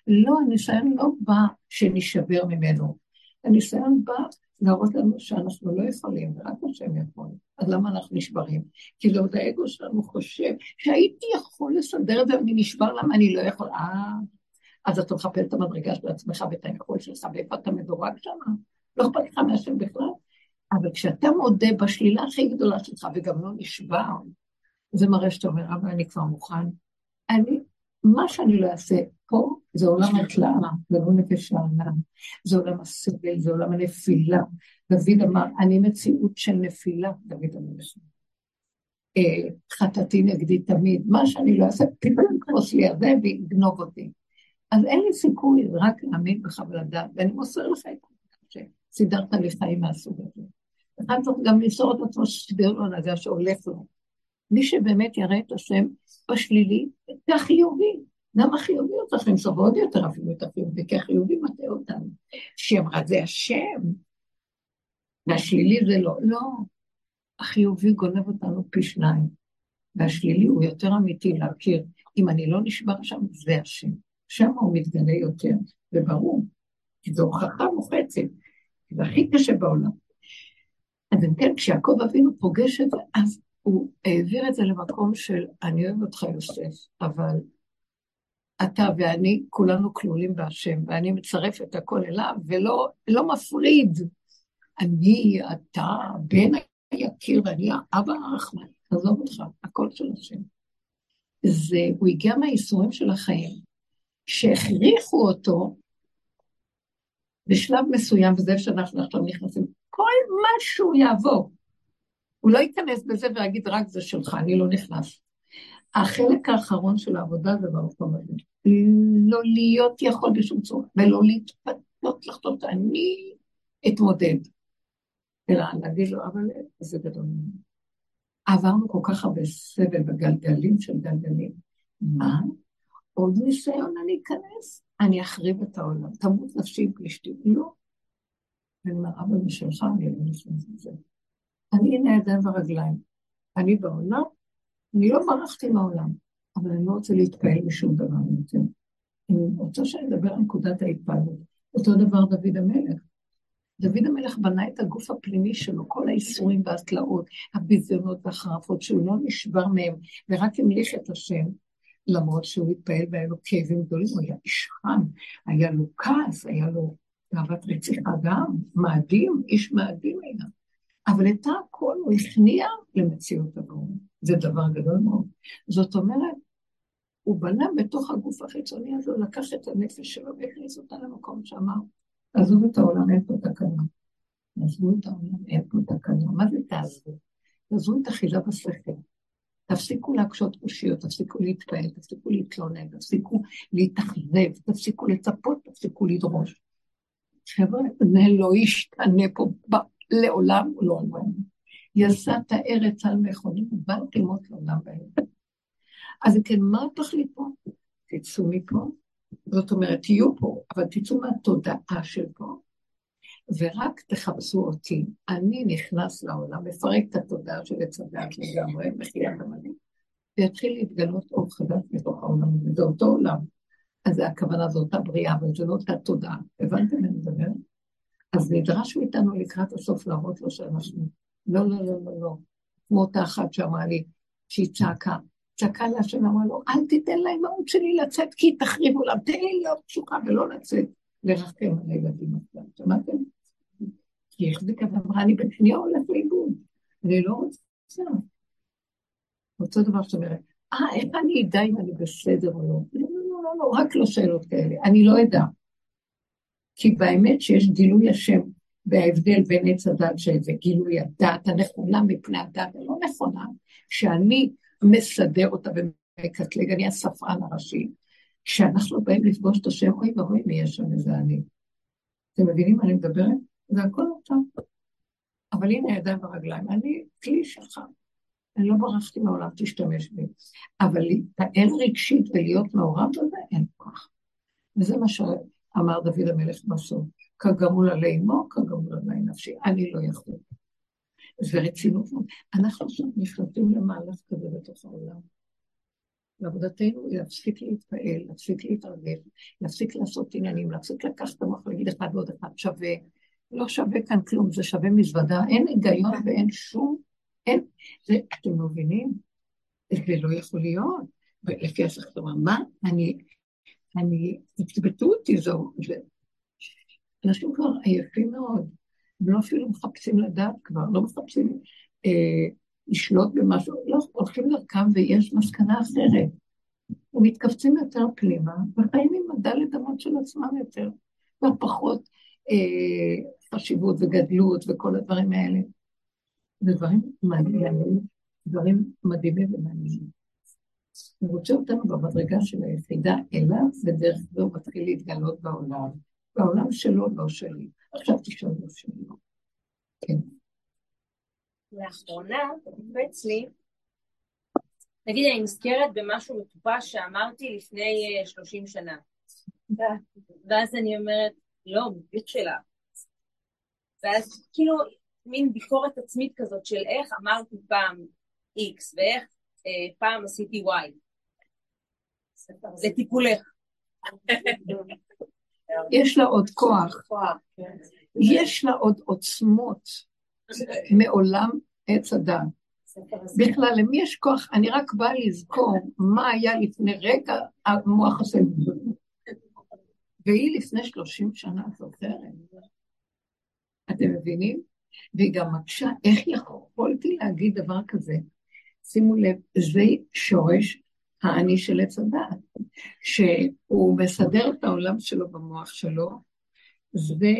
לא, הניסיון לא בא שנשבר ממנו, הניסיון בא להראות לנו שאנחנו לא יכולים, ורק השם יכול. אז למה אנחנו נשברים? כי זה עוד האגו שלנו חושב שהייתי יכול לסדר את זה ואני נשבר, למה אני לא יכול? אה, אז אתה מחפש את המדרגה של עצמך ואת היכולת שלך, ואיפה אתה מדורג שם? לא אכפת לך מהשם בכלל. אבל כשאתה מודה בשלילה הכי גדולה שלך וגם לא נשבר, זה מראה שאתה אומר, אבל אני כבר מוכן. אני, מה שאני לא אעשה פה, זה עולם התלאה, זה לא נפש הענן, זה עולם הסבל, זה עולם הנפילה. דוד אמר, אני מציאות של נפילה, דוד המלך. אה, חטאתי נגדי תמיד, מה שאני לא אעשה, פתאום יקרוס לי הזה ויגנוב אותי. אז אין לי סיכוי רק להאמין בך ולדעת, ואני מוסר לך את זה. סידרת לי חיים מהסוג הזה. אחד צריך גם למסור את עצמו שסידר לו הנהגה שהולך לו. מי שבאמת יראה את השם בשלילי, זה החיובי. גם החיוביות צריך למסור עוד יותר אפילו את החיובי, כי החיובי מטעה אותנו. שהיא אמרה, זה השם, והשלילי זה לא. לא, החיובי גונב אותנו פי שניים, והשלילי הוא יותר אמיתי להכיר. אם אני לא נשבר שם, זה השם. שם הוא מתגלה יותר, וברור, כי זו הוכחה מוחצת. זה הכי קשה בעולם. אז אם כן, כשיעקב אבינו פוגש את זה, אז הוא העביר את זה למקום של, אני אוהב אותך יוסף, אבל אתה ואני, כולנו כלולים בהשם, ואני מצרף את הכל אליו, ולא לא מפריד. אני, אתה, בן היקיר, ואני האבא הרחמן, עזוב אותך, הכל של השם. זה, הוא הגיע מהייסורים של החיים, שהכריחו אותו בשלב מסוים, וזה שאנחנו עכשיו נכנסים, כל משהו יעבור. הוא לא ייכנס בזה ויגיד, רק זה שלך, אני לא נכנס. החלק האחרון של העבודה זה במקום הזה. לא להיות יכול בשום צורה, ולא להתפתות לחתום, אני אתמודד. אלא להגיד לו, אבל זה גדול. עברנו כל כך הרבה סבל בגלגלים של גלגלים. מה? עוד ניסיון אני אכנס? אני אחריב את העולם. תמות נפשי עם פלישתים. לא. אני אומר, אבל משלך אני לא נכנס לזה. אני הנה הידיים והרגליים. אני בעולם, אני לא ברחתי מהעולם, אבל אני לא רוצה להתפעל משום דבר יותר. אני רוצה שנדבר על נקודת ההתפעלות. אותו דבר דוד המלך. דוד המלך בנה את הגוף הפנימי שלו, כל האיסורים והתלאות, הביזיונות והחרפות, שהוא לא נשבר מהם, ורק המליך את השם, למרות שהוא התפעל והיה לו כאבים גדולים, הוא היה איש חם, היה לו כעס, היה לו אהבת רציחה גם, מאדים, איש מאדים היה. אבל את הכל הוא הכניע למציאות הגאון. זה דבר גדול מאוד. זאת אומרת, הוא בנה בתוך הגוף החיצוני הזה, הוא לקח את הנפש שלו והכניס אותה למקום שאמר, עזבו את העולם, אין פה תקנה. עזבו את העולם, אין פה תקנה. מה זה תעזבו? תעזבו את אכילה בשכל. תפסיקו להקשות קושיות, תפסיקו להתפעל, תפסיקו להתלונן, תפסיקו להתאכזב, תפסיקו לצפות, תפסיקו לדרוש. חבר'ה, זה לא ישתנה פה לעולם לא עולם. יסעת ארץ על מכונים, בל תימות לעולם בהם. אז כן, מה התכלית פה? תצאו מפה, זאת אומרת, תהיו פה, אבל תצאו מהתודעה של פה, ורק תחפשו אותי. אני נכנס לעולם, מפרק את התודעה של עץ הדעת לגמרי, מחיית המנים, ויתחיל להתגלות אור חדש בתוך העולם זה אותו עולם. אז הכוונה, זו אותה בריאה, אבל זו לא אותה תודעה. הבנתם מה אני מדבר? אז נדרש מאיתנו לקראת הסוף להראות לו שאנחנו... לא, לא, לא, לא, לא. כמו אותה אחת שאמרה לי, שהיא צעקה, צעקה להשם, אמרה לו, אל תיתן לאימהות שלי לצאת, כי תחריבו לה, תן לי להיות פשוחה ולא לצאת, לרחם על הילדים. שמעתם? כי החזיקה ואמרה, אני בשנייה הולך לאיבוד, אני לא רוצה. אותו דבר שאת אומרת, אה, איך אני אדע אם אני בסדר או לא? לא, לא, לא, לא, רק לא שאלות כאלה, אני לא אדע. כי באמת שיש גילוי השם וההבדל בין עץ הדת שזה גילוי הדת הנכונה מפני הדת הלא נכונה, שאני מסדר אותה ומקטלג, אני הספרן הראשי. כשאנחנו באים לפגוש את השם, אוי ואבוי מי יש שם איזה אני. אתם מבינים מה אני מדברת? זה הכל אותו. אבל הנה הידיים והרגליים, אני כלי שלך. אני לא ברחתי מעולם, תשתמש בי. אבל להתפעל רגשית ולהיות מעורב בזה, אין כוח. וזה מה שאמר דוד המלך בסוף. כגמול עלי אמו, כגמול עלי נפשי. אני לא יכול. זה רצינות מאוד. אנחנו עכשיו נכנסים למהלך כזה בתוך העולם. ועבודתנו היא להפסיק להתפעל, להפסיק להתרגל, להפסיק לעשות עניינים, להפסיק לקחת את המוח ולהגיד אחד ועוד אחד שווה. לא שווה כאן כלום, זה שווה מזוודה, אין היגיון ואין שום, אין, זה, אתם מבינים? זה לא יכול להיות. לפי הסכתורה, מה? אני, אני, תצבטו אותי זו, אנשים כבר עייפים מאוד, הם לא אפילו מחפשים לדעת כבר, לא מחפשים אה, לשלוט במשהו, לא, הולכים דרכם ויש מסקנה אחרת. הם מתכווצים יותר פנימה, וחיים עם הדלת אמות של עצמם יותר, ופחות אה, חשיבות וגדלות וכל הדברים האלה. זה דברים מעניינים, דברים מדהימים ומעניינים. הוא רוצה אותנו במדרגה של היחידה אליו, ודרך זה הוא מתחיל להתגלות בעולם. בעולם שלו, לא שלי. עכשיו תשאל לא שלי. כן. לאחרונה, קופץ לי, נגיד אני נזכרת במשהו מטופש שאמרתי לפני 30 אה, שנה. ואז אני אומרת, לא, בדיוק שלה. ואז כאילו, מין ביקורת עצמית כזאת של איך אמרתי פעם X ואיך אה, פעם עשיתי Y. לטיפולך. יש לה עוד כוח, יש לה עוד עוצמות מעולם עץ אדם. בכלל, למי יש כוח? אני רק באה לזכור מה היה לפני רגע המוח הזה. והיא לפני שלושים שנה זוכרת. אתם מבינים? והיא גם מקשה, איך יכולתי להגיד דבר כזה? שימו לב, זה שורש האני של עץ הדעת, שהוא מסדר את העולם שלו במוח שלו, זה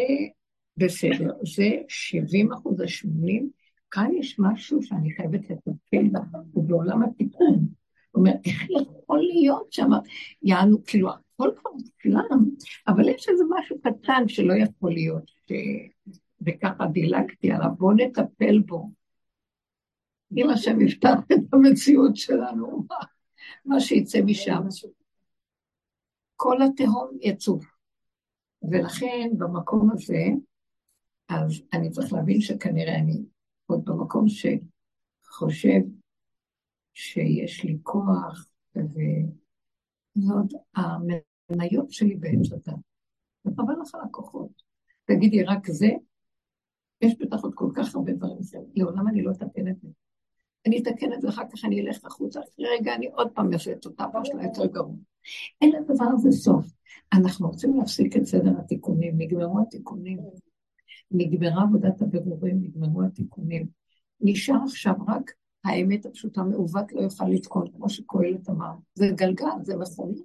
בסדר, זה 70 אחוז, ה-80, כאן יש משהו שאני חייבת לטפל בה, הוא בעולם התיקון. זאת אומרת, איך יכול להיות שם, יענו, כאילו, הכל כבר מושלם, אבל יש איזה משהו קטן שלא יכול להיות, ש... וככה דילגתי עליו, בואו נטפל בו. אם השם יפתח את המציאות שלנו, מה שיצא משם. כל התהום יצוף. ולכן במקום הזה, אז אני צריך להבין שכנראה אני עוד במקום שחושב שיש לי כוח, וזאת המניות שלי הדת. וחבל לך לקוחות. תגידי, רק זה? יש בטח עוד כל כך הרבה דברים. לעולם אני לא אתקן את זה. אני אתקן את זה, אחר כך אני אלך החוצה, אחרי רגע אני עוד פעם אעשה את אותה פעם שלה יותר גרוע. אין לדבר הזה סוף. אנחנו רוצים להפסיק את סדר התיקונים, נגמרו התיקונים. נגמרה עבודת הבירורים, נגמרו התיקונים. נשאר עכשיו רק האמת הפשוטה, מעוות לא יוכל לתקון, כמו שקהלת אמר. זה גלגל, זה מכונית,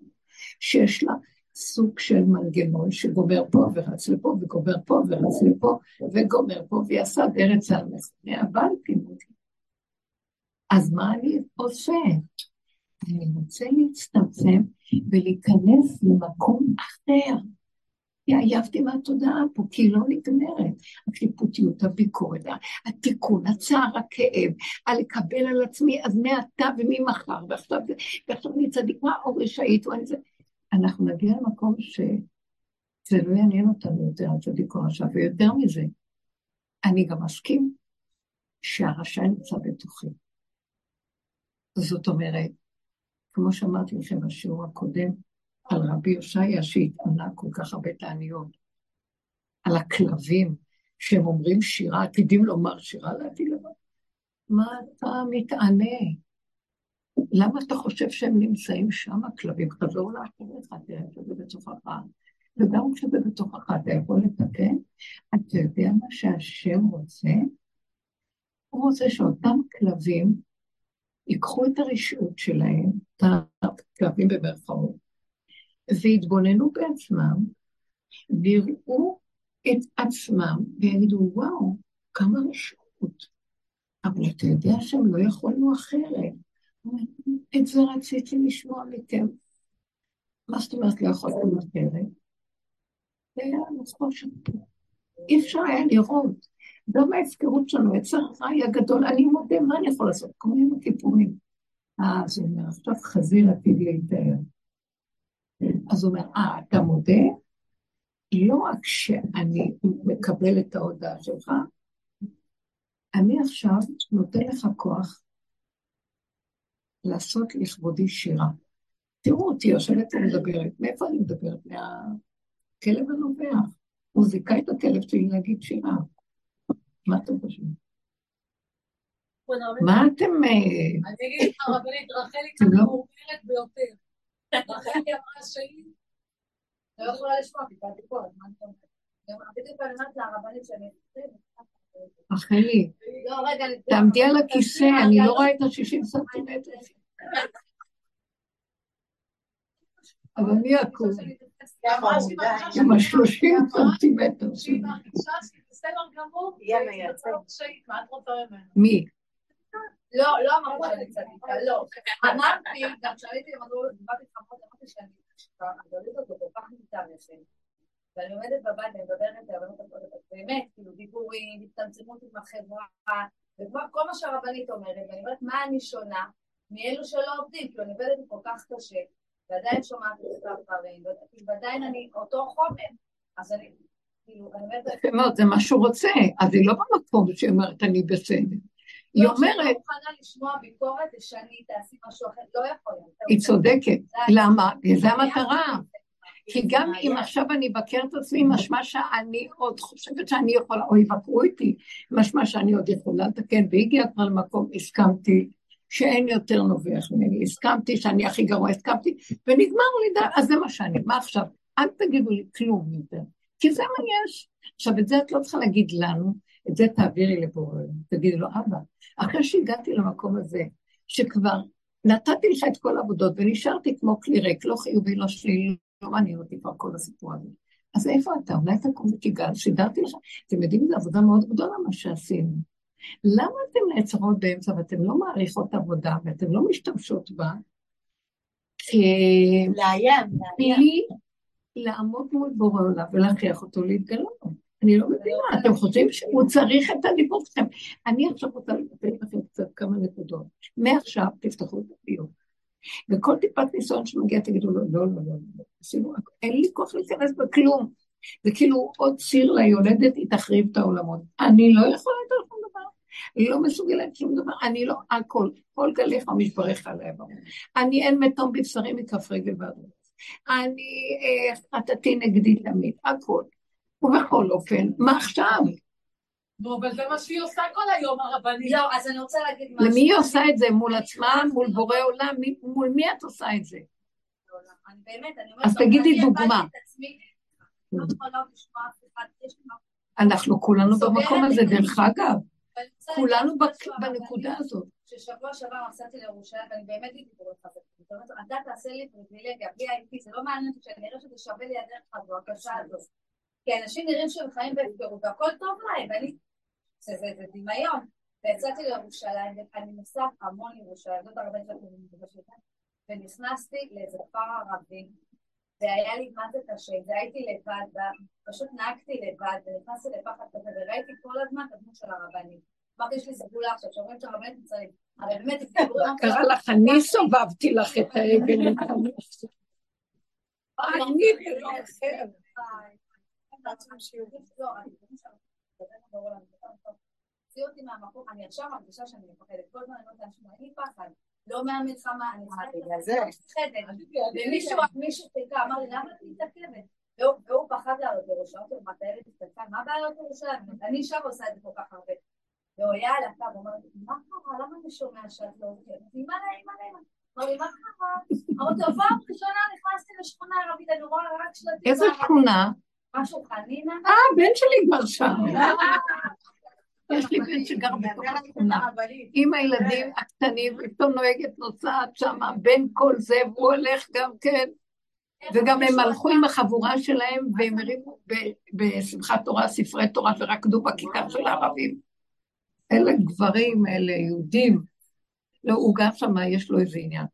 שיש לה סוג של מנגנון שגומר פה ורץ לפה, וגומר פה ורץ לפה, וגומר פה, ויעשה דרך על מכונה, אבל תלמוד אז מה אני עושה? אני רוצה להצטמצם ולהיכנס למקום אחר. כי עייפתי מהתודעה פה, כי היא לא נגמרת. השיפוטיות, הביקורת, התיקון, הצער, הכאב, הלקבל על עצמי, אז מעתה וממחר, ועכשיו ועכשיו אני צדיקה או רשאית, או אני זה. אנחנו נגיע למקום שזה לא יעניין אותנו יותר, הצדיק או רשע, ויותר מזה, אני גם מסכים שהרשע נמצא בתוכי. זאת אומרת, כמו שאמרתי לכם בשיעור הקודם, על רבי יושעיה שהתענה כל כך הרבה תעניות, על הכלבים שהם אומרים שירה, עתידים לומר שירה לעתיד לבד. מה אתה מתענה? למה אתה חושב שהם נמצאים שם, הכלבים? חזור לאחריך, תראה את זה בתוכך. וגם כשזה בתוכך אתה יכול לתקן, אתה יודע מה שהשם רוצה? הוא רוצה שאותם כלבים ייקחו את הרשעות שלהם, את הכלבים במרכאות, ויתבוננו בעצמם, ויראו את עצמם, ויגידו, וואו, כמה רשעות. אבל אתה יודע שהם לא יכולנו אחרת. את זה רציתי לשמוע מכם. מה זאת אומרת לא יכולנו אחרת? זה היה חושך. אי אפשר היה לראות. גם ההפקרות שלנו, יצר הרעי הגדול, אני מודה, מה אני יכול לעשות? כמו עם הכיפורים. אה, אז הוא אומר, עכשיו חזיר עתיד להתאר. אז הוא אומר, אה, אתה מודה? לא רק שאני מקבל את ההודעה שלך, אני עכשיו נותן לך כוח לעשות לכבודי שירה. תראו אותי יושבת ומדברת. מאיפה אני מדברת? מהכלב הנובח. הוא זיכה את הכלב שלי להגיד שירה. מה אתם חושבים? מה אתם... אה, אני אגיד לך, רבנית, רחלי ככה לא- מאומרת ביותר. רחלי אמרה שהיא לא יכולה לשמוע, כי טיפה ביקורת, מה אני אומרת? בדיוק אני אומרת לרבנית שאני... רחלי, לא, תעמדי על הכיסא, אני לא רואה את ה-60 סנטימטר. אז אני אקום. עם ה-30 סנטימטר. בסדר גמור, מי? לא, לא אמרתי שאני צדיקה, לא. אמרתי, גם כשעליתי, הם אמרו, דיברתי איתך מאוד, אמרתי שאני הגדולית אותו כל כך מתאמצת. ואני עומדת בבית ומדברת להבנות הקודמת, באמת, כאילו דיבורים, הצטמצמות עם החברה, וכל מה שהרבנית אומרת, ואני אומרת, מה אני שונה מאלו שלא עובדים, כאילו אני עובדת כל כך קשה, ועדיין שומעת את הדברים, ועדיין אני אותו חומר, אז אני, כאילו, אומרת... זה מה שהוא רוצה, אז היא לא במקום שהיא אומרת, אני בסדר. היא לא, אומרת... לא מוכנה לשמוע ביקורת, שאני תעשי משהו אחר, לא יכול להיות. היא צודקת. למה? זו המטרה. כי גם אם עכשיו אני אבקר את עצמי, משמע שאני עוד חושבת שאני יכולה, או יבקרו איתי, משמע שאני עוד יכולה לתקן, והגיע כבר למקום, הסכמתי שאין יותר נובח ממני, הסכמתי שאני הכי גרוע, הסכמתי, ונגמר לי, אז זה מה שאני, מה עכשיו? אל תגידו לי כלום יותר, כי זה מה יש. עכשיו, את זה את לא צריכה להגיד לנו, את זה תעבירי לבורא, תגידי לו, אבא, אחרי שהגעתי למקום הזה, שכבר נתתי לך את כל העבודות ונשארתי כמו כלי ריק, לא חיובי, לא שלילי, לא מעניין אותי כבר כל הסיפור הזה. אז איפה אתה? אולי אתה קוראים ותיגע, סידרתי לך. אתם יודעים, זו עבודה מאוד גדולה מה שעשינו. למה אתן נעצרות באמצע ואתן לא מעריכות עבודה ואתן לא משתמשות בה? לאיים, לאיים. לעמוד מול בורא עולם ולהכריח אותו להתגלות. אני לא מבינה, אתם חושבים שהוא צריך את הדיבור שלכם. אני עכשיו רוצה לתת לכם קצת כמה נקודות. מעכשיו תפתחו את הדיון. וכל טיפת ניסיון שמגיע תגידו לו, לא, לא, לא, לא, עשינו, אין לי כוח להיכנס בכלום. זה כאילו עוד ציר ליולדת, היא תחריב את העולמות. אני לא יכולה יותר שום דבר. אני לא מסוגלת שום דבר, אני לא, הכל, כל גליך עליי ברור. אני אין מתום בבשרי מכף רגל ועד אני אה, חטאתי נגדי תמיד, הכל. ובכל אופן, מה עכשיו? נו, אבל זה מה שהיא עושה כל היום, הרבנית. לא, אז אני רוצה להגיד משהו. למי היא עושה את זה? מול עצמה? מול בורא עולם? מול מי את עושה את זה? אז תגידי דוגמה. אנחנו כולנו במקום הזה, דרך אגב. כולנו בנקודה הזאת. ששבוע שעבר נסעתי לירושלים, ואני באמת הייתי קוראת לך, אתה תעשה לי פריבילגיה, בלי הייתי, זה לא מעניין אותי שאני אראה שזה שווה לי הדרך הזו, הקשה הזאת. כי אנשים נראים שהם חיים בהפקרות, והכל טוב להם, ואני... זה, דמיון. ויצאתי לירושלים, ואני נוסעת המון לירושלים, זאת הרבה שנים אני מתגשת, ונכנסתי לאיזה כפר ערבי, והיה לי מה זה קשה, והייתי לבד, פשוט נהגתי לבד, ונכנסתי לפחד כזה, וראיתי כל הזמן את הדמות של הרבנים. אמרתי, יש לי סגולה עכשיו, שאומרים שהרבנית מצרים, אבל באמת, קרה לך, אני סובבתי לך את האבן. אני ולא אותי מהמקום, אני עכשיו מרגישה שאני מפחדת, כל הזמן אני אומרת לאנשים, אין לי פחד, לא מהמלחמה, אני מפחדת, ומישהו חיכה, אמר לי, למה את מתעכבת? והוא פחד לעלות לראשון, אמרתי תארת התעכבה, מה הבעיה לעלות לראשון? אני שם עושה את זה כל כך הרבה. והוא היה על הקו, הוא אמר לי, מה קרה? למה אני שומע שאת לא עוקבת? אימא לה, אימא לה, אמר לי, מה קרה? אמרתי לו, פעם ראשונה נכנסתי לשכונה ערבית, אני רואה רק שלטים. איזה שכונה? משהו חנינה. אה, בן שלי כבר שם. יש לי בן שגר בתוך השכונה, עם הילדים הקטנים, ופתאום נוהגת נוסעת שם, בין כל זה, והוא הולך גם כן. וגם הם הלכו עם החבורה שלהם, והם הרימו בשמחת תורה ספרי תורה ורקדו בכיכר של הערבים. אלה גברים, אלה יהודים. לא, הוא גם שם, יש לו איזה עניין.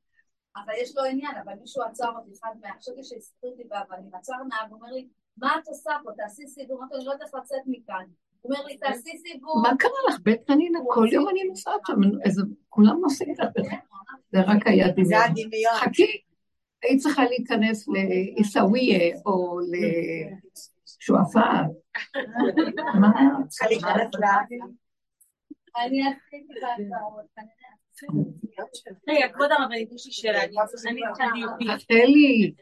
אבל יש לו עניין, אבל מישהו עצר אותי, אחד מה... חשבתי שהסתכלו אותי באבנים, עצר נהג, אומר לי, מה את עושה פה? תעשי סידור, אמרתי, אני לא יודעת איך לצאת מכאן. אומר לי, תעשי סיבוב. מה קרה לך? בית חנינה, כל יום אני נוסעת שם, איזה, כולם נוסעים לך בית זה רק היה דמיון. חכי, היית צריכה להיכנס לעיסאוויה או לשועפאט. מה? צריכה להיכנס אני עשיתי בהצעות, רגע, כבוד הרבנית, יש לי שאלה, אני צריכה דיוקים. רחלי,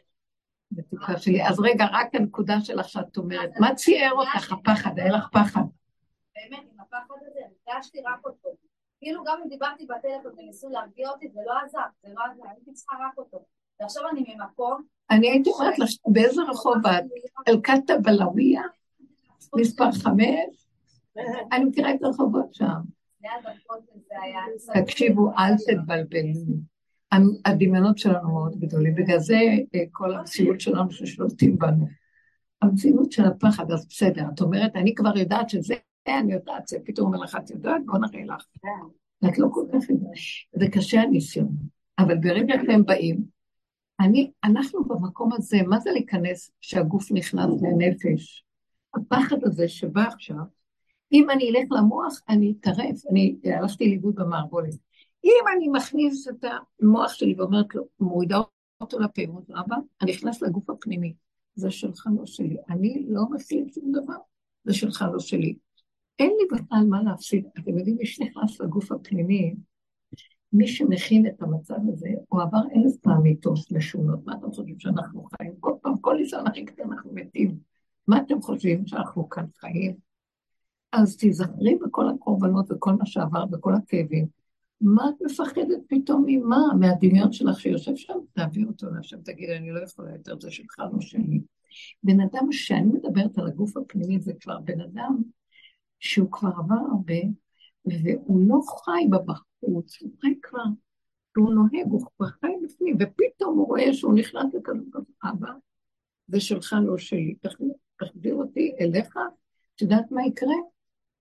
בתקווה שלי. אז רגע, רק הנקודה שלך שאת אומרת, מה צייר אותך הפחד? היה לך פחד. באמת, עם הפחד הזה, הרגשתי רק אותו. כאילו גם אם דיברתי בטלפון וניסו להרגיע אותי, זה לא עזר, זה לא עזר, הייתי צריכה רק אותו. ועכשיו אני ממקום... אני הייתי אומרת לך, באיזה רחוב את? אלקטה בלאוויה? מספר חמש? אני מכירה את הרחובות שם. תקשיבו, אל תתבלבלו. הדמיונות שלנו מאוד גדולים, בגלל זה אה, כל המציאות שלנו ששולטים בנו. המציאות של הפחד, אז בסדר, את אומרת, אני כבר יודעת שזה, אני יודעת, זה פתאום אומר לך, את יודעת, בוא נראה לך. את לא כל כך יודעת. זה קשה הניסיון, אבל ברגע שהם באים, אני, אנחנו במקום הזה, מה זה להיכנס שהגוף נכנס לנפש? הפחד הזה שבא עכשיו, אם אני אלך למוח, אני אטרף, אני הלכתי לאיבוד במערבולת. אם אני מכניס את המוח שלי ואומרת לו, מורידה אותו לפה, אומרת לו, אבא, אני נכנס לגוף הפנימי, זה שלך, לא שלי. אני לא מפסיד שום דבר, זה שלך, לא שלי. אין לי בכלל מה להפסיד. אתם יודעים, מי שנכנס לגוף הפנימי, מי שמכין את המצב הזה, הוא עבר אלף פעם מיתות משונות. מה אתם חושבים שאנחנו חיים? כל פעם, כל ניסיון הכי קטן אנחנו מתים. מה אתם חושבים שאנחנו כאן חיים? אז תיזכרי בכל הקורבנות וכל מה שעבר וכל הכאבים. מה את מפחדת פתאום ממה? מהדמיון שלך שיושב שם? תעביר אותו להשם, תגיד, אני לא יכולה יותר, זה שלך, לא שלי. בן אדם, שאני מדברת על הגוף הפנימי, זה כבר בן אדם שהוא כבר עבר הרבה, והוא לא חי בבחוץ, הוא חי כבר, הוא נוהג, הוא כבר חי בפנים, ופתאום הוא רואה שהוא נכנס לכזה, אבא, זה שלך, לא שלי. תחזיר אותי אליך, את יודעת מה יקרה?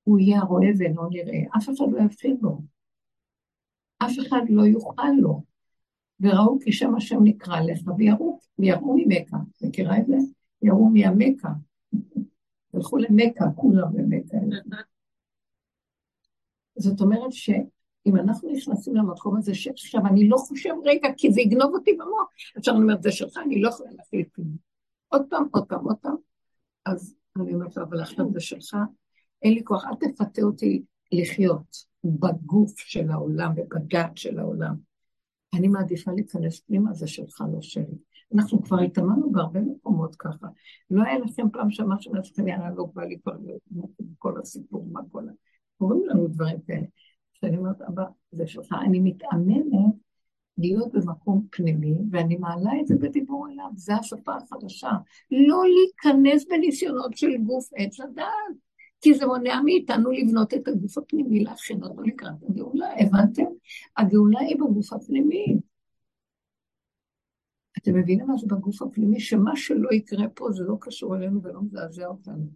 הוא יהיה הרואה ואינו נראה, אף אחד לא יפחיד לו. אף אחד לא יוכל לו. וראו כי שם השם נקרא לך, ויראו, ויראו ממכה. מכירה את זה? יראו מהמכה. הלכו למכה, כולם למכה. זאת אומרת שאם אנחנו נכנסים למקום הזה, שעכשיו אני לא חושב רגע, כי זה יגנוב אותי במוח, אני אומרת, זה שלך, אני לא יכולה להחליט כלום. עוד פעם, עוד פעם, עוד פעם. אז אני אומרת אבל עכשיו זה שלך, אין לי כוח, אל תפתה אותי לחיות. בגוף של העולם ובדת של העולם. אני מעדיפה להיכנס פנימה, זה שלך, לא שלי. אנחנו כבר התאמנו בהרבה מקומות ככה. לא היה לכם פעם שמשהו מעצמכם, יאללה, לא בא לי כבר להיות כל הסיפור, מה כל ה... קוראים לנו דברים כאלה. כשאני אומרת, אבא, זה שלך. אני מתאמנת להיות במקום פנימי, ואני מעלה את זה בדיבור אליו, זו השפה החדשה. לא להיכנס בניסיונות של גוף עץ הדעת. כי זה מונע מאיתנו לבנות את הגוף הפנימי, להכין אותו לקראת הגאולה, הבנתם? הגאולה היא בגוף הפנימי. אתם מבינים מה זה בגוף הפנימי? שמה שלא יקרה פה זה לא קשור אלינו ולא מזעזע אותנו.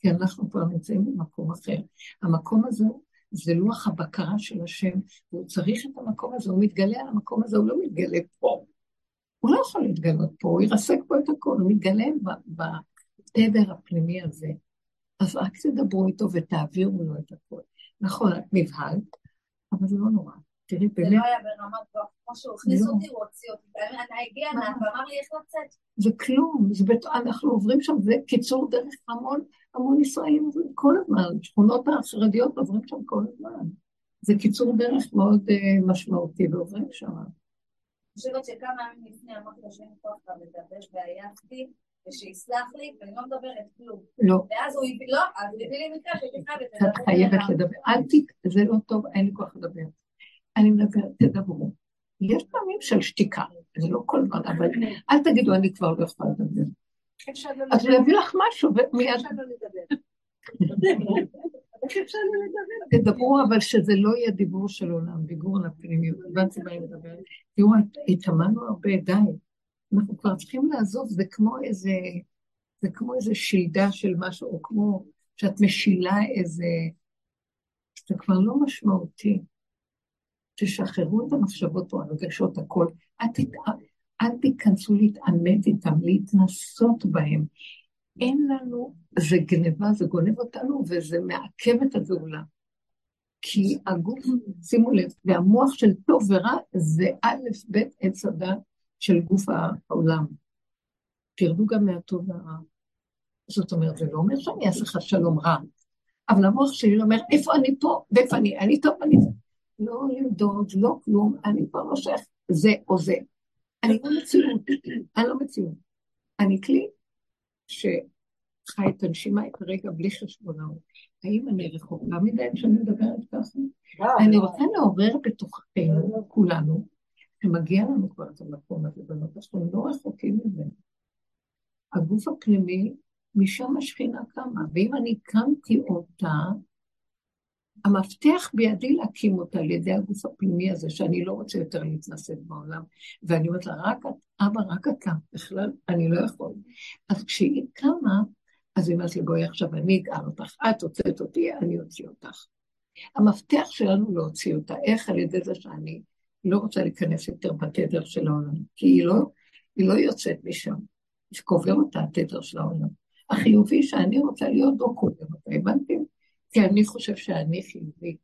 כי אנחנו כבר נמצאים במקום אחר. המקום הזה זה לוח הבקרה של השם, והוא צריך את המקום הזה, הוא מתגלה על המקום הזה, הוא לא מתגלה פה. הוא לא יכול להתגלות פה, הוא ירסק פה את הכל, הוא מתגלה בתדר הפנימי הזה. אז רק תדברו איתו ותעבירו לו את הכל. נכון, את נבהלת, אבל זה לא נורא. תראי, באמת... זה לא היה ברמת כוח, כמו שהוא הכניס לא. אותי, הוא הוציא אותי. הגיע ענת ואמר לי איך לצאת. זה כלום, זה בית... אנחנו עוברים שם, זה קיצור דרך המון, המון ישראלים עוברים כל הזמן, שכונות החרדיות עוברים שם כל הזמן. זה קיצור דרך מאוד uh, משמעותי, ועוברים שם. אני חושבת שכמה ימים לפני אמרתי לו שאין כוח לדבר, ועייפתי, ושיסלח לי, ואני לא מדברת כלום. לא. ואז הוא הביא, לא, אז הוא הביא לי מקרה שהייתי חייבת לדבר. את חייבת לדבר. אל ת... זה לא טוב, אין לי כוח לדבר. אני מדברת, תדברו. יש פעמים של שתיקה, זה לא כל הזמן, אבל אל תגידו, אני כבר לא יכולה לדבר. אז הוא יביא לך משהו, ומיד... תדברו, אבל שזה לא יהיה דיבור של עולם, דיבור על הפנימיות. הבנתי מה אני מדברת. תראו, התאמנו הרבה, די. אנחנו כבר צריכים לעזוב, זה כמו איזה, זה כמו איזה שלדה של משהו, או כמו שאת משילה איזה, זה כבר לא משמעותי. תשחררו את המחשבות או הרגשות, הכל. אל, תת... אל תיכנסו להתעמת איתם, להתנסות בהם. אין לנו, זה גניבה, זה גונב אותנו וזה מעכב את הגאולה. כי הגוף, שימו לב, והמוח של טוב ורע זה א', ב', עץ הדת של גוף העולם. תרדו גם מהטוב והרע. זאת אומרת, זה לא אומר שאני אעשה לך שלום רע, אבל המוח שלי אומר, איפה אני פה, ואיפה אני, אני טוב, אני... לא למדוד, לא כלום, אני כבר לא שייך זה או זה. אני לא מציאות, אני לא מציאות. אני כלי שחי את הנשימה את הרגע בלי חשבונאות. האם אני רחוקה מדי כשאני מדברת ככה? אני רוצה לעורר בתוכנו, כולנו, שמגיע לנו כבר את המקום הזה, בנות, אנחנו לא רחוקים מזה. הגוף הפנימי, משם השכינה קמה, ואם אני הקמתי אותה, המפתח בידי להקים אותה על ידי הגוף הפנימי הזה, שאני לא רוצה יותר להתנסות בעולם. ואני אומרת לה, רק את, אבא, רק אתה, בכלל, אני לא יכול. אז כשהיא קמה, אז היא אומרת לי, בואי עכשיו אני אגאר אותך, את הוצאת אותי, אני אוציא אותך. המפתח שלנו להוציא אותה, איך על ידי זה שאני לא רוצה להיכנס יותר בתדר של העולם, כי היא לא, היא לא יוצאת משם, שקובר אותה התדר של העולם. החיובי שאני רוצה להיות לא קודם אותה, הבנתם? כי אני חושב שאני חיובי.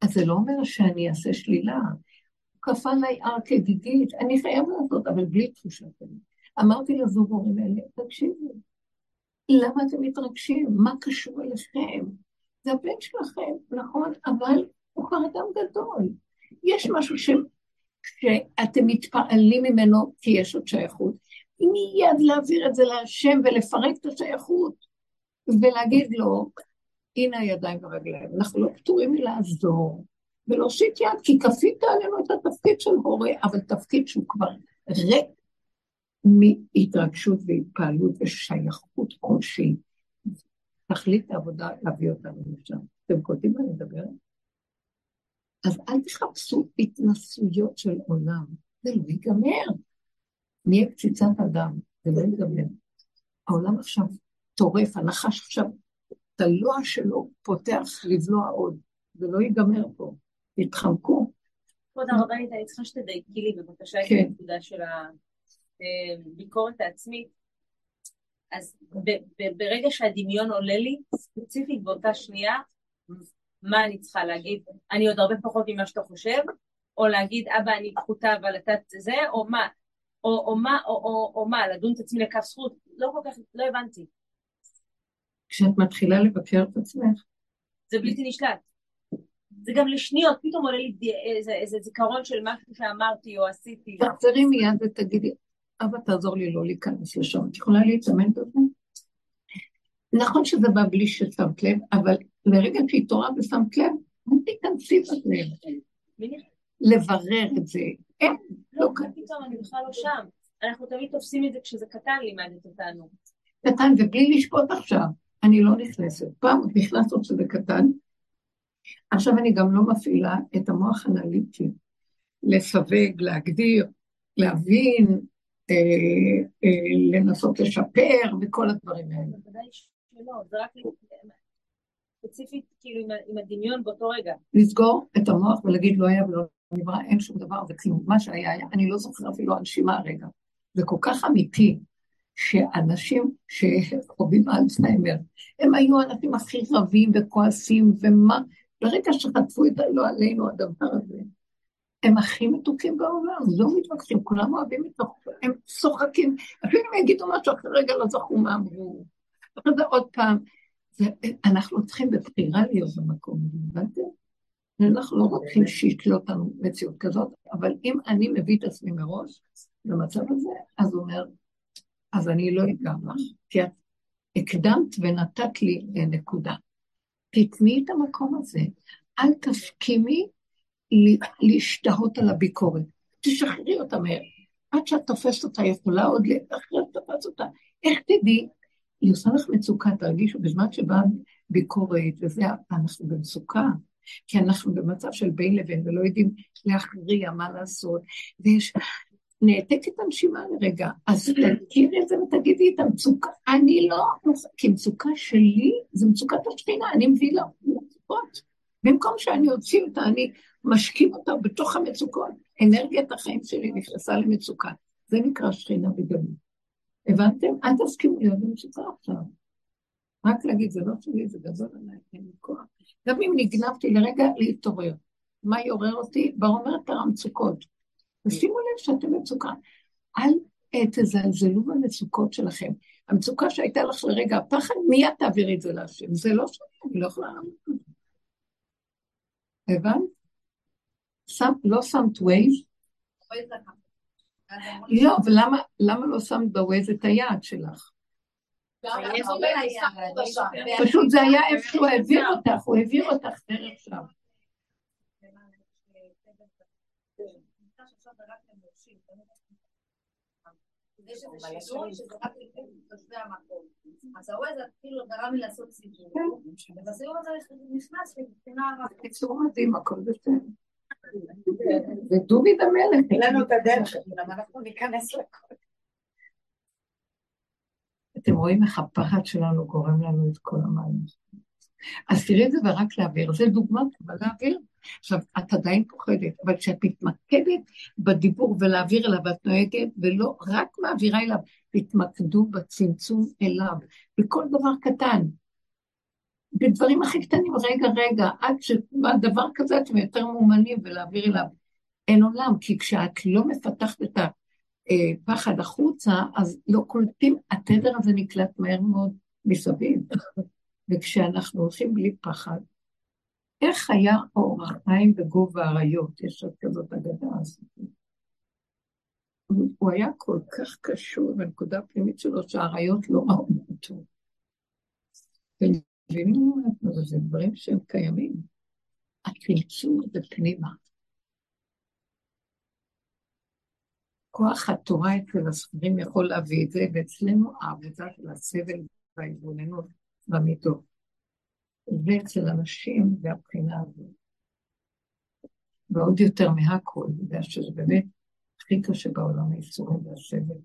אז זה לא אומר שאני אעשה שלילה. הוא כפה עליי הר כגיגית, אני חייב לעשות, אבל בלי תחושת אני. אמרתי לזוגורים האלה, תקשיבו, למה אתם מתרגשים? מה קשור אליכם? זה הבן שלכם, נכון, אבל הוא כבר אדם גדול. יש משהו ש... שאתם מתפעלים ממנו כי יש עוד שייכות. מיד להעביר את זה להשם ולפרק את השייכות ולהגיד לו, הנה הידיים והרגליים. אנחנו לא פטורים מלעזור ולהושיט יד, כי כפית עלינו את התפקיד של הורה, אבל תפקיד שהוא כבר ריק מהתרגשות והתפעלות ושייכות כלשהי. תכלית העבודה להביא אותנו לשם. אתם קולטים מה אני מדברת? אז אל תחפשו התנסויות של עולם, זה לא ייגמר. נהיה קציצת אדם, זה לא ייגמר. העולם עכשיו טורף, הנחש עכשיו התלוע שלו פותח לבלוע עוד, זה לא ייגמר פה, יתחמקו. כבוד הרבנית, אני צריכה שתדייקי לי בבקשה את כן. הנקודה של הביקורת העצמית. אז ברגע שהדמיון עולה לי, ספציפית באותה שנייה, מה אני צריכה להגיד? אני עוד הרבה פחות ממה שאתה חושב? או להגיד, אבא, אני פחותה, אבל אתה זה? או מה? או, או מה, או, או, או מה, לדון את עצמי לכף זכות? לא כל כך, לא הבנתי. כשאת מתחילה לבקר את עצמך. זה בלתי נשלט. זה גם לשניות, פתאום עולה לי איזה, איזה זיכרון של משהו שאמרתי או עשיתי. תחזרי מיד ותגידי, אבא תעזור לי לא להיכנס לשם, את יכולה להתאמן בזה? נכון שזה בא בלי ששמת לב, אבל לרגע שהתעוררת ושמת לב, אל תיכנסי בזה. לברר את זה. אין, לא, לא פתאום, אני בכלל לא שם. אנחנו תמיד תופסים את זה כשזה קטן, לימדת אותנו. קטן, ובלי לשפוט עכשיו. אני לא נכנסת. פעם עוד נכנסת שזה קטן, עכשיו אני גם לא מפעילה את המוח האנליטי לסווג, להגדיר, להבין, אה, אה, לנסות לשפר וכל הדברים האלה. שלא, זה רק... ספציפית, כאילו, עם הדמיון באותו רגע. לסגור את המוח ולהגיד לא היה ולא נברא, אין שום דבר וכלום. מה שהיה היה, אני לא זוכר אפילו הנשימה הרגע. זה כל כך אמיתי, שאנשים שחווים אלצהיימר, הם היו האנשים הכי רבים וכועסים, ומה, ברגע שחטפו את הלא עלינו הדבר הזה, הם הכי מתוקים בעולם, לא מתווכחים, כולם אוהבים את החוק, הם צוחקים, אפילו אם יגידו משהו אחרי רגע לא זכו מה אמרו. אחרי זה עוד פעם, זה, אנחנו צריכים בבחירה להיות במקום הזה, הבנתם? אנחנו לא רוצים שישלוט לנו מציאות כזאת, אבל אם אני מביא את עצמי מראש למצב הזה, אז הוא אומר, אז אני לא אגע לך, כי את הקדמת ונתת לי נקודה. תתני את המקום הזה, אל תסכימי להשתהות על הביקורת. תשחררי אותה מהר. עד שאת תופסת אותה, יכולה עוד אחרת תופס אותה. איך תדעי? היא עושה לך מצוקה, תרגישו, בזמן שבאה ביקורת וזה, אנחנו במצוקה, כי אנחנו במצב של בין לבין ולא יודעים להכריע מה לעשות, ויש נעתקת הנשימה לרגע, אז תכירי את זה ותגידי את המצוקה, אני לא, כי מצוקה שלי זה מצוקת השכינה, אני מביא לה מצוקות. במקום שאני אוציא אותה, אני משכים אותה בתוך המצוקות. אנרגיית החיים שלי נכנסה למצוקה. זה נקרא שכינה בגלות. הבנתם? אל תסכימו להיות במצוקה עכשיו. רק להגיד, זה לא שלי, זה גדול עליי, אין לי כוח. גם אם נגנבתי לרגע, להתעורר. מה יעורר אותי? ברומרת המצוקות. ושימו לב שאתם מצוקה. אל אה, תזלזלו במצוקות שלכם. המצוקה שהייתה לך לרגע הפחד, מיד תעבירי את זה להשם. זה לא שלי, אני לא יכולה לעמוד בזה. הבנת? לא שמת ווייז? לא, ולמה לא שמת בווייז את היעד שלך? פשוט זה היה איפה שהוא העביר אותך, הוא העביר אותך דרך שם. יש איזה שינוי שזה רק לתושבי המקום. אז הווייז כאילו גרם לי לעשות סיבוב, כן. ובסיבוב הזה נכנס לי מבחינה... בקיצור מדהים, הכל בסדר. זה דוד המלך. אין לנו את הדרך, אנחנו ניכנס לכל. אתם רואים איך הפחד שלנו גורם לנו את כל המים. אז תראי את זה ורק להעביר, זה דוגמה אבל להעביר. עכשיו, את עדיין פוחדת, אבל כשאת מתמקדת בדיבור ולהעביר אליו, את נוהגת, ולא רק מעבירה אליו, תתמקדו בצמצום אליו, בכל דבר קטן. בדברים הכי קטנים, רגע, רגע, עד שבדבר כזה אתם יותר מאומנים ולהעביר אליו. אין עולם, כי כשאת לא מפתחת את הפחד החוצה, אז לא קולטים, התדר הזה נקלט מהר מאוד מסביב. וכשאנחנו הולכים בלי פחד, איך היה אור החיים בגובה האריות? יש עוד כזאת אגדה הזאת. הוא היה כל כך קשור בנקודה הפנימית שלו שהאריות לא ראו אותו. ומבינים לנו, זה דברים שהם קיימים. הצמצום הזה פנימה. כוח התורה אצל הספרים יכול להביא את זה, ואצלנו העבודה של הסבל וההתבוננות במידות. ואצל אנשים זה הבחינה הזאת. ועוד יותר מהכל, בגלל שזה באמת הכי קשה בעולם האיסורים והסבל.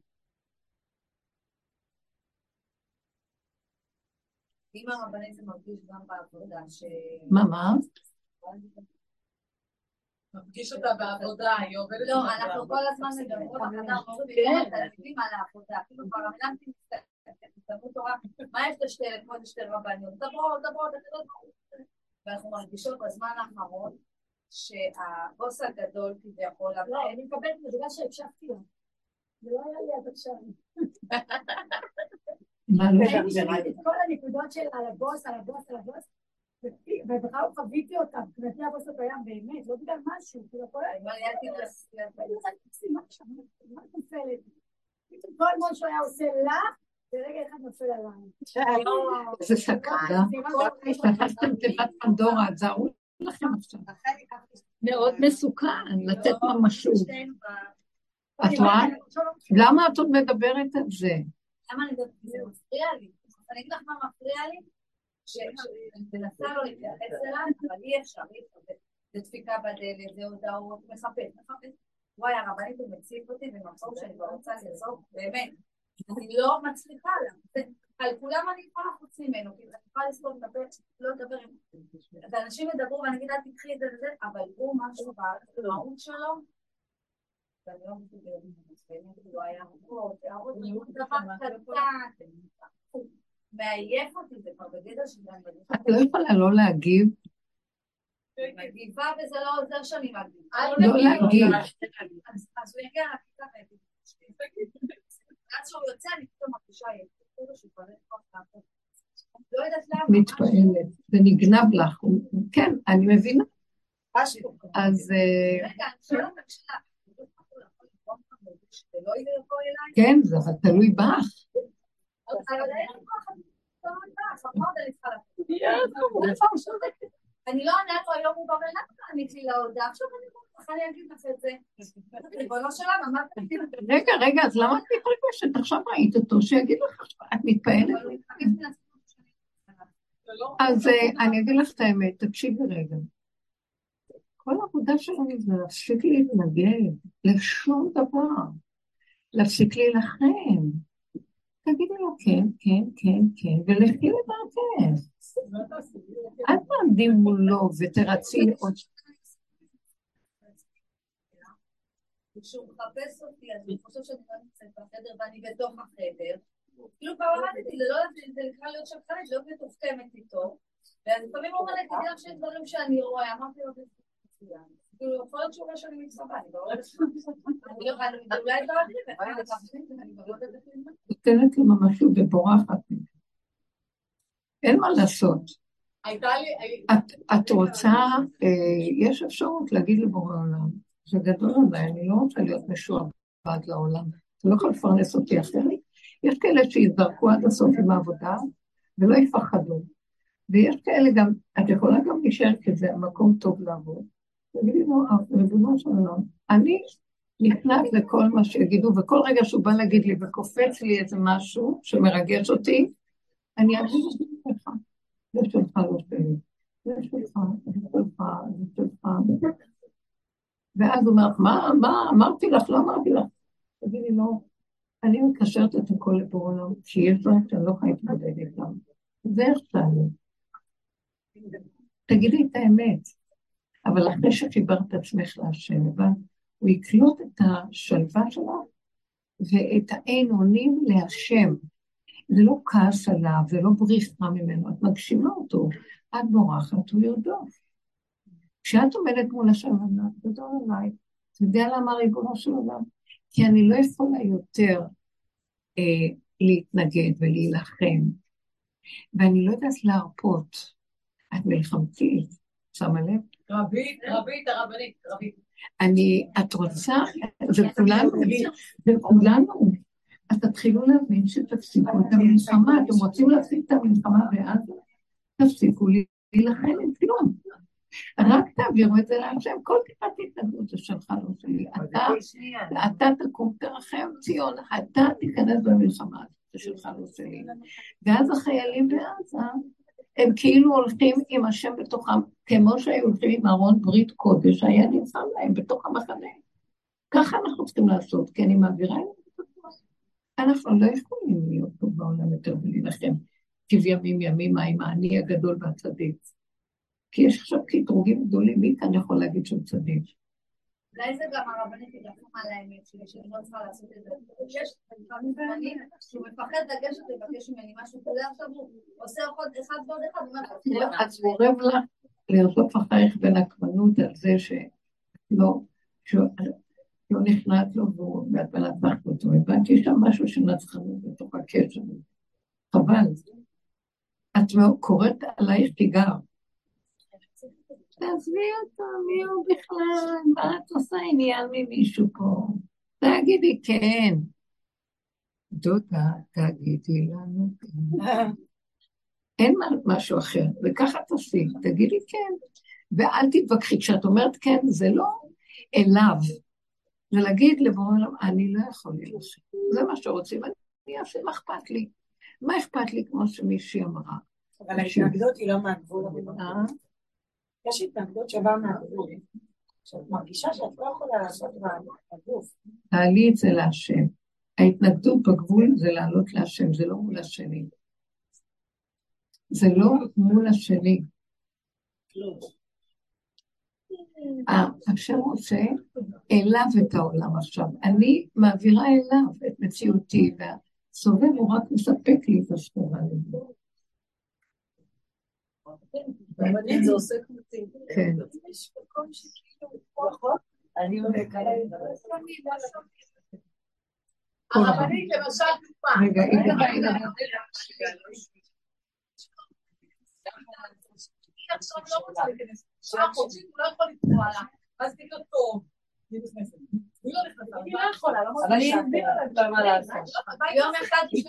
אם הרבנית זה מרגיש גם בעבודה ש... מה, מה? מרגיש אותה בעבודה, היא עובדת לא, אנחנו כל הזמן מדברות, אנחנו מדברים על העבודה, אפילו כבר אמנתי תלמוד תורה, מה יש לשתי כמו לשתי רבניות? דברות, דברות, ואנחנו מרגישות בזמן האחרון שהבוס הגדול כביכול... לא, אני מקבלת בגלל שהקשבתי לה. זה לא היה לי עד עכשיו. מה לא? את כל הנקודות של על הבוס, על הבוס, על הבוס, ובכלל חוויתי אותם, מבחינתי הבוס הקיים באמת, לא בגלל משהו, כאילו הכל היה... מה את נופלת? כל מה שהוא היה עושה לך, זה סכנה. פתחתם תיבת פנדורה, זרו לכם עכשיו. מאוד מסוכן לתת ממשות. את רואה? למה את עוד מדברת על זה? למה אני מדברת? זה מפריע לי. אני אגיד לך מה מפריע לי? שאני מנסה לא להתייחס אליו, אבל אי אפשר. זה דפיקה בדלת, זה הודעות, מחפש, מחפש. וואי, הרבנית הוא מציף אותי במקום שאני כבר רוצה לעזוב, באמת. אני לא מצליחה לה. על כולם אני יכולה חוץ ממנו, כאילו, אני יכולה את הפה, לא לדבר עם... ואנשים ידברו ואני אגיד, תקחי את זה וזה, אבל הוא משהו במהות שלו, ואני לא מסוגלת, כאילו היה דבר קטן, מעייף אותי, זה כבר בגדר שלי. את לא יכולה לא להגיב מגיבה וזה לא עוזר שאני מגיבה. לא להגיב. אז הוא יגיע לכיתה ויגיד, עד שהוא יוצא אני פתאום מרגישה לא מתפעלת, זה נגנב לך, כן, אני מבינה. אז... אה, רגע, אני שואלת לא כן, זה אבל תלוי בך. אני לא עונה לו היום הוא בבן למה ענית לי להודעה? עכשיו אני צריכה להגיד לך את זה. ריבונו של עולם, אמרת לי... רגע, רגע, אז למה את מתרגשת? עכשיו ראית אותו, שיגיד לך, את מתפעלת? אז אה, אני אגיד לך את האמת, תקשיבי רגע. כל העבודה שלנו זה להפסיק להתנגד לשום דבר, להפסיק להילחם. תגידי לו כן, כן, כן, כן, ולכי לדרכך. אל תעמדי מולו ותרצי עוד... כשהוא מחפש אותי, אז הוא חושב שאני לא נמצאת בחדר ואני בתוך החדר. כאילו פעם אמרתי, זה לא נקרא להיות שקרנית, להיות מתוחכמת איתו. ואז לפעמים הוא אומר לי, תדעי לך שיש דברים שאני רואה, אמרתי לו, כאילו, יכול להיות שהוא אומר שאני מתחבא, אני לא יודעת, אולי לא נותנת לו משהו ובורחת. אין מה לעשות. את רוצה, אה, יש אפשרות להגיד לבורא עולם, זה גדול עליי, אני לא רוצה להיות משועבד לעולם, אתה לא יכול לפרנס אותי אחרת. יש כאלה שיזרקו עד הסוף עם העבודה ולא יפחדו. ויש כאלה גם, את יכולה גם להישאר כזה, מקום טוב לעבוד. תגידי לו, ריבונו של עולם, אני נכנעת לכל מה שיגידו, וכל רגע שהוא בא להגיד לי וקופץ לי איזה משהו שמרגש אותי, אני אגיד לך, זה שלך לא שלי, זה שלך, זה שלך, זה שלך. ואז הוא אומר, מה, מה, אמרתי לך, לא אמרתי לך. תגידי, לא, אני מקשרת את הכל לבור עולם, שיש דברים שאני לא יכולה להתמודד איתם. זה איך שאני. תגידי את האמת. אבל אחרי שחיברת עצמך להשם, הוא יקלוט את השלווה שלו ואת האין אונים להשם. זה לא כעס עליו, זה לא בריחה ממנו, את מגשימה אותו, את בורחת, הוא ירדוף. כשאת עומדת מול השם, השלווה, גדול עליי, אתה יודע למה ריבונו של עולם? כי אני לא יכולה יותר אה, להתנגד ולהילחם, ואני לא יודעת להרפות. את מלחמתית, שמה לב? רבית, רבית, הרבנית, רבית. אני, את רוצה, זה כולנו, זה כולנו. אז תתחילו להבין שתפסיקו את המלחמה, אתם רוצים להפסיק את המלחמה ואז תפסיקו להילחם עם כלום. רק תעבירו את זה להשם, כל טיפת התנגדות זה שלך, לא שלי. אתה תקום, תרחם ציון, אתה תיכנס במלחמה, זה שלך, לא שלי. ואז החיילים בעזה, הם כאילו הולכים עם השם בתוכם, כמו שהיו הולכים עם ארון ברית קודש, היה נמצא להם בתוך המחנה. ככה אנחנו צריכים לעשות, כי אני מעבירה את זה. אנחנו לא יכולים להיות פה בעולם יותר ולהילחם כבימים ימימה עם האני הגדול והצדיק. כי יש עכשיו קטרוגים גדולים, מי כאן יכול להגיד שהוא צדיק? אולי זה גם הרבנית תדרכו על האמת שלי, שאני לא צריכה לעשות את זה. יש לפעמים זמנים שהוא מפחד לגשת לבקש ממני משהו כזה, עכשיו הוא עושה עוד אחד ועוד אחד, הוא אומר, אז הוא אורב לך לרדוף אחרייך בנקמנות על זה שלא, לא נכנעת לו ואת מנצחת אותו. הבנתי שם משהו שנצחנו בתוך הקשר. חבל. את קוראת עלייך תיגר. תעזבי אותו, מי הוא בכלל? מה את עושה עניין ממישהו פה? תגידי כן. דודה, תגידי לנו כן. אין משהו אחר, וככה תעשי, תגידי כן. ואל תתווכחי, כשאת אומרת כן, זה לא אליו, זה להגיד לבורא עולם, אני לא יכול להילחם. זה מה שרוצים, אני אעשה, מה אכפת לי? מה אכפת לי, כמו שמישהי אמרה? אבל ההתנגדות היא לא מהגבול. אה? יש התנגדות שבאה מהגבול. שאת מרגישה שאת לא יכולה לעשות בגוף. תעלי את זה להשם. ההתנגדות בגבול זה לעלות להשם, זה לא מול השני. זה לא מול השני. השם רוצה אליו את העולם עכשיו. אני מעבירה אליו את מציאותי, והסובב הוא רק מספק לי את השכונה לזה. כן. הרבנית למשל רגע, עכשיו לא רוצה להיכנס. שעה חודשית הוא לא יכול לקרוא עליו. אז תגיד טוב. היא. היא לא. היא לא יכולה, לא אבל היא הסבירה לה מה לעשות. יום אחד היא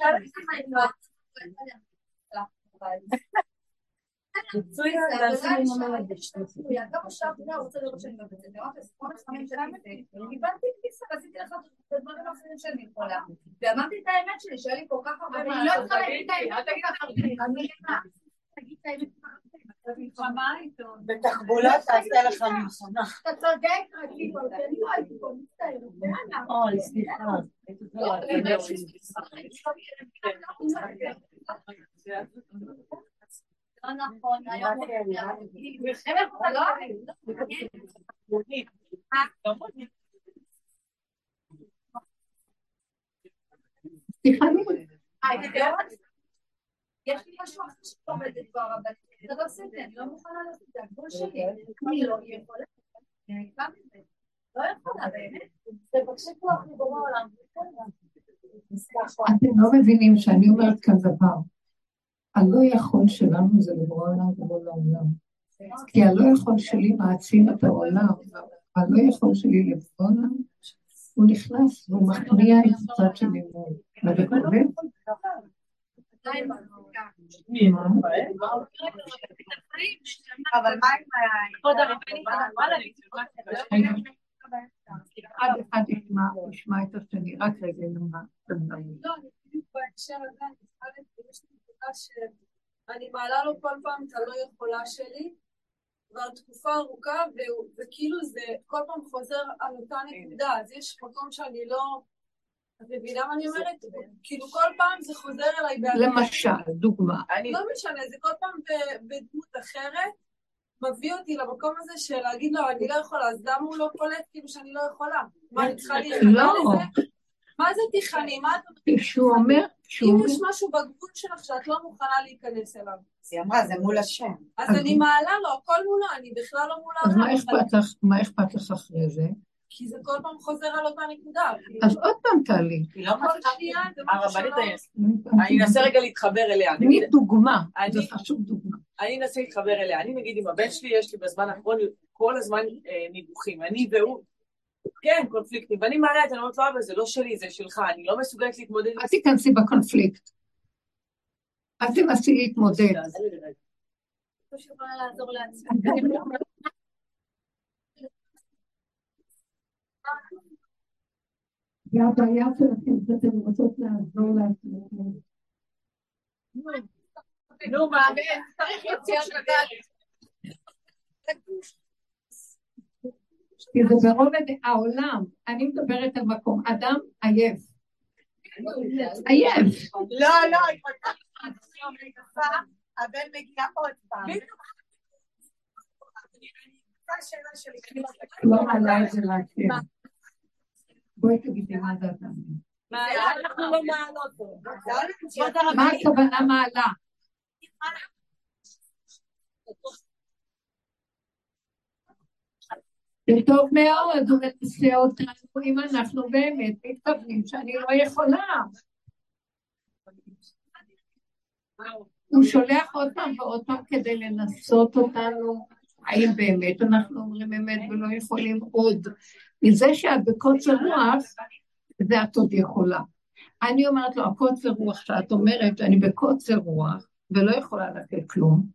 ואמרתי את האמת שלי, שהיה לי כל כך הרבה... אני לא צריכה להגיד את האמת. בתחבולה תעשה לך מלחמה. אתה צודק, רציתי, אני לא הייתי פה, מצטערת. אוי, סליחה. אתם לא מבינים שאני אומרת כאן דבר. הלא יכול שלנו זה לברוא עולם ולא לעולם. כי הלא יכול שלי מעצים את העולם, הלא יכול שלי לברוא עולם, הוא נכנס והוא מכריע את הצד שלי מול. וזה כואב? אבל מה עם כבוד הרבנית, אחד אחד ישמע את השני, רק רגע נאמר. לא, בדיוק בהקשר הזה, יש לי נקודה שאני מעלה לו כל פעם את הלא יכולה שלי, כבר תקופה ארוכה, וכאילו זה כל פעם חוזר על אותה נקודה, אז יש מקום שאני לא... את מבינה מה אני אומרת? כאילו כל פעם זה חוזר אליי בעצמי. למשל, דוגמה. לא משנה, זה כל פעם בדמות אחרת, מביא אותי למקום הזה של להגיד לו, אני לא יכולה, אז למה הוא לא קולט כאילו שאני לא יכולה? מה, אני צריכה להיכנע לא. לזה? מה זה תיכני? מה את אומרת? כשהוא אומר, כשהוא אם יש משהו בגבול שלך שאת לא מוכנה להיכנס אליו, היא אמרה, זה מול השם. אז אני מעלה לו, הכל מולו, אני בכלל לא מול אז מה אכפת לך, מה אכפת לך אחרי זה? כי זה כל פעם חוזר על אותה נקודה. אז עוד פעם תעלי. היא לא משהו הרבנית אני אנסה רגע להתחבר אליה. אני- תני דוגמה, אני- זה חשוב דוגמה. אני אנסה להתחבר אליה. אני נגיד עם הבן שלי, יש לי בזמן האחרון כל הזמן אה, ניגוחים. אני והוא, כן, קונפליקטים. ואני מעלה את זה, אני אומרת לו, אבל זה לא שלי, זה שלך. אני לא מסוגלת להתמודד אל תיכנסי בקונפליקט. אל תנסי להתמודד. לעצמי. זה הבעיה שלכם, שאתם רוצות לעזור לעצמכם. נו, מה? צריך לדעת. כי זה ברובד העולם, אני מדברת על מקום, אדם עייף. עייף. לא, לא, היא פתחה, הבן מגיע עוד פעם. לא מעלה את זה להשם. בואי תגידי מה זה אדם. מה, אנחנו לא מעלות פה. מה הכוונה מעלה? זה טוב מאוד, הוא מנסה אותנו אם אנחנו באמת מתכוונים שאני לא יכולה. הוא שולח עוד פעם ועוד פעם כדי לנסות אותנו, האם באמת אנחנו אומרים אמת ולא יכולים עוד. מזה שאת בקוצר רוח, זה את עוד יכולה. אני אומרת לו, הקוצר רוח שאת אומרת, אני בקוצר רוח ולא יכולה לתת כלום.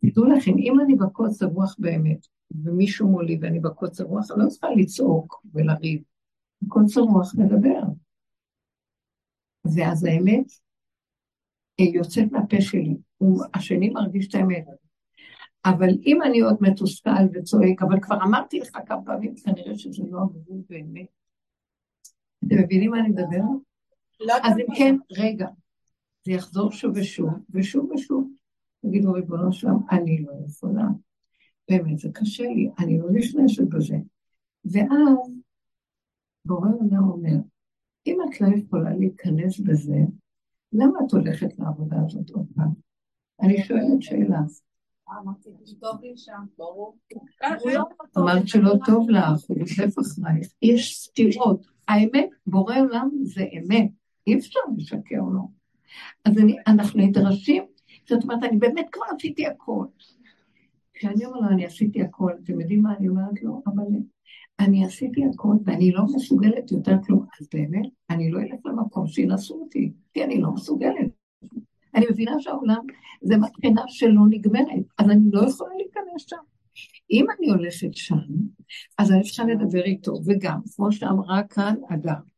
תדעו לכם, אם אני בקוצר רוח באמת, ומישהו מולי ואני בקוצר רוח, אני לא צריכה לצעוק ולריב. בקוצר רוח מדבר. ואז האמת יוצאת מהפה שלי, השני מרגיש את האמת. אבל אם אני עוד מתוסכל וצועק, אבל כבר אמרתי לך כמה פעמים, כנראה שזה לא הגבול באמת. אתם מבינים מה אני מדברת? לא אז אם כן, רגע, זה יחזור שוב ושוב, ושוב ושוב. תגידו, ריבונו שלם, אני לא יכולה. באמת, זה קשה לי, אני לא נשמשת בזה. ואז בורא עולם אומר, אם את לא יכולה להיכנס בזה, למה את הולכת לעבודה הזאת עוד פעם? אני שואלת שאלה. אמרת שלא טוב לך, הוא יושב אחרייך. יש סתירות. האמת, בורא עולם זה אמת. אי אפשר לשקר לו. אז אנחנו נדרשים, זאת אומרת, אני באמת כבר עשיתי הכל. כשאני אומר לו, אני עשיתי הכל, אתם יודעים מה אני אומרת לו? אבל אני עשיתי הכל ואני לא מסוגלת יותר כלום. אז באמת, אני לא אלך למקום שינסו אותי, כי אני לא מסוגלת. אני מבינה שהעולם זה מבחינה שלא נגמרת, אז אני לא יכולה להיכנס שם. אם אני הולכת שם, אז אני צריכה לדבר איתו, וגם, כמו שאמרה כאן אדם,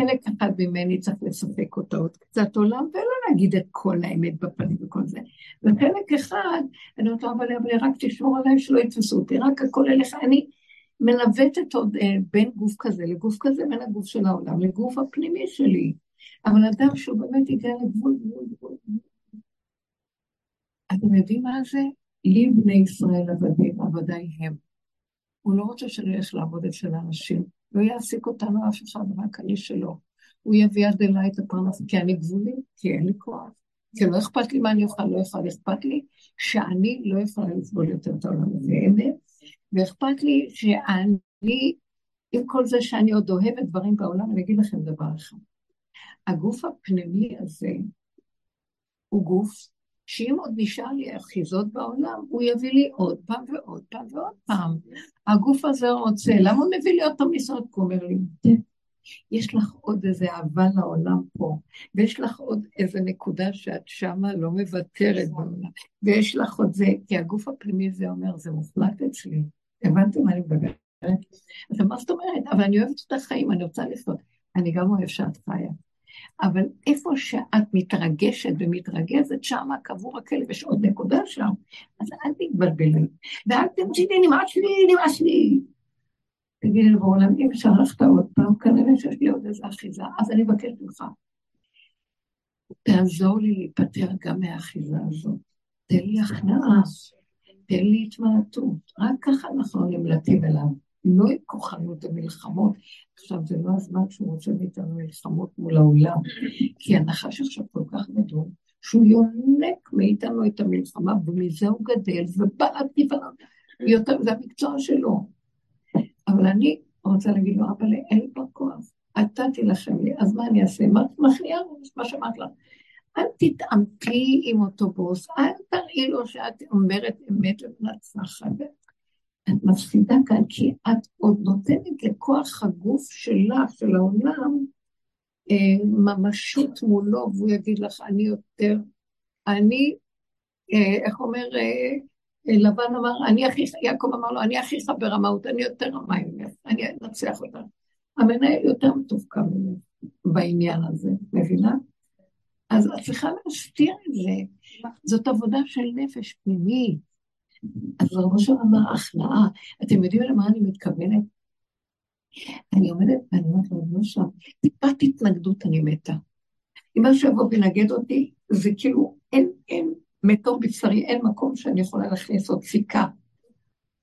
חלק אחד ממני צריך לספק אותו עוד קצת עולם, ולא להגיד את כל האמת בפנים וכל זה. וחלק אחד, אני אומרת לו, אבל רק תשמור עליי שלא יתפסו אותי, רק הכל אליך, אני מנווטת עוד אה, בין גוף כזה לגוף כזה, בין הגוף של העולם לגוף הפנימי שלי. אבל אדם שהוא באמת הגיע לגבול, גבול, גבול. אתם יודעים מה זה? לי בני ישראל עבדים, עבדיי הם. הוא לא רוצה שאני אלך לעבוד אצל האנשים. לא יעסיק אותנו אף אחד, רק אני שלו. הוא יביא עד אליי את הפרנס, כי אני גבולי, כי אין לי כוח. כי לא אכפת לי מה אני אוכל, לא אוכל, אכפת לי שאני לא יכולה לסבול יותר את העולם הזה. ואכפת לי שאני, עם כל זה שאני עוד אוהבת דברים בעולם, אני אגיד לכם דבר אחד. הגוף הפנימי הזה הוא גוף שאם עוד נשאר לי אחיזות בעולם, הוא יביא לי עוד פעם ועוד פעם ועוד פעם. הגוף הזה רוצה, למה הוא מביא לי עוד פעם לסעוד? הוא אומר לי, יש לך עוד איזה אהבה לעולם פה, ויש לך עוד איזה נקודה שאת שמה לא מוותרת בעולם, ויש לך עוד זה, כי הגוף הפנימי זה אומר, זה מוחלט אצלי. הבנתם מה אני מדברת? אז מה זאת אומרת? אבל אני אוהבת את החיים, אני רוצה לחיות. אני גם אוהב שאת חיה. אבל איפה שאת מתרגשת ומתרגזת, שם קבור הכלב, יש עוד נקודה שם. אז אל תתבלבלי. ואל תמצידי, נמאס לי, נמאס לי. תגידי לבוא עולם, אם ללכת עוד פעם, כנראה שיש לי עוד איזה אחיזה, אז אני מבקש ממך. תעזור לי להיפטר גם מהאחיזה הזאת. תן לי הכנעה, תן לי התמעטות. רק ככה אנחנו נמלטים אליו. לא עם כוחנות ומלחמות. עכשיו, זה לא הזמן שהוא רוצה מאיתנו מלחמות מול העולם, כי הנחש עכשיו כל כך גדול, שהוא יונק מאיתנו את המלחמה, ומזה הוא גדל, ובא עדיף יותר, זה המקצוע שלו. אבל אני רוצה להגיד לו, אבל אין לי כבר כוח, אתה תילחם לי, אז מה אני אעשה? מה מכניעה מה שאמרת לך? אל תתעמתי עם אותו בוס, אל תראי לו שאת אומרת אמת ומנצחת. את מפסידה כאן כי את עוד נותנת לכוח הגוף שלך, של העולם, אה, ממשות מולו, והוא יגיד לך, אני יותר, אני, אה, איך אומר, אה, לבן אמר, אני הכי, יעקב אמר לו, אני הכי חבר המהות, אני יותר רמה אני אנצח אותה. המנהל יותר מתוחכם בעניין הזה, מבינה? אז את צריכה להסתיר את זה. זאת עבודה של נפש פנימית. אז ראש אמר הכנעה. אתם יודעים למה אני מתכוונת? אני עומדת ואני אומרת לו, לא שם, טיפת התנגדות אני מתה. אם משהו יבוא וינגד אותי, זה כאילו, אין, אין, מתום בשרי, אין מקום שאני יכולה להכניס עוד סיכה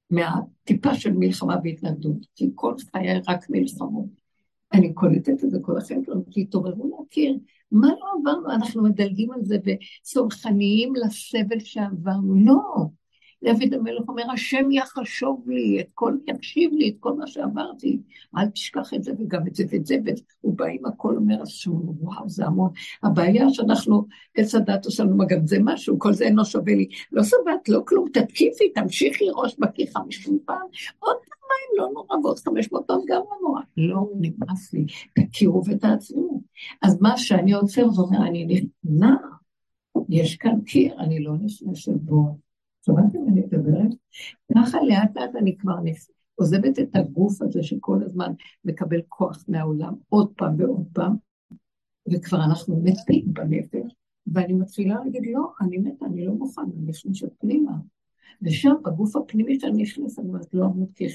מהטיפה של מלחמה והתנגדות, כי כל חיי רק מלחמות. אני קולטת את זה כל החיים שלנו, כי התעוררו להכיר מה לא עברנו, אנחנו מדלגים על זה וסולחניים לסבל שעברנו. לא, דוד המלך אומר, השם יחשוב לי את כל, יקשיב לי את כל מה שעברתי, אל תשכח את זה וגם את זה ואת זה, והוא בא עם הכל, אומר, וואו, זה המון. הבעיה שאנחנו, עץ הדת עושה לנו, גם זה משהו, כל זה אינו שווה לי. לא סבבת, לא כלום, תתקיפי, תמשיכי ראש בקיא חמישים פעם, עוד פעמיים לא נורא, ועוד חמש מאות פעם גם לא נורא. לא, נמאס לי, תכירו ותעצמו. אז מה שאני עוצר ואומר, אני נכנע, יש כאן קיר, אני לא נכנסת בו. שמעתם אני מדברת? ככה לאט לאט אני כבר עוזבת את הגוף הזה שכל הזמן מקבל כוח מהעולם עוד פעם ועוד פעם, וכבר אנחנו מתים בנפש, ואני מתחילה להגיד, לא, אני מתה, אני לא מוכנה, אני נכנסת פנימה. ושם, בגוף הפנימי שאני נכנסת, אני אומרת, לא אמות כי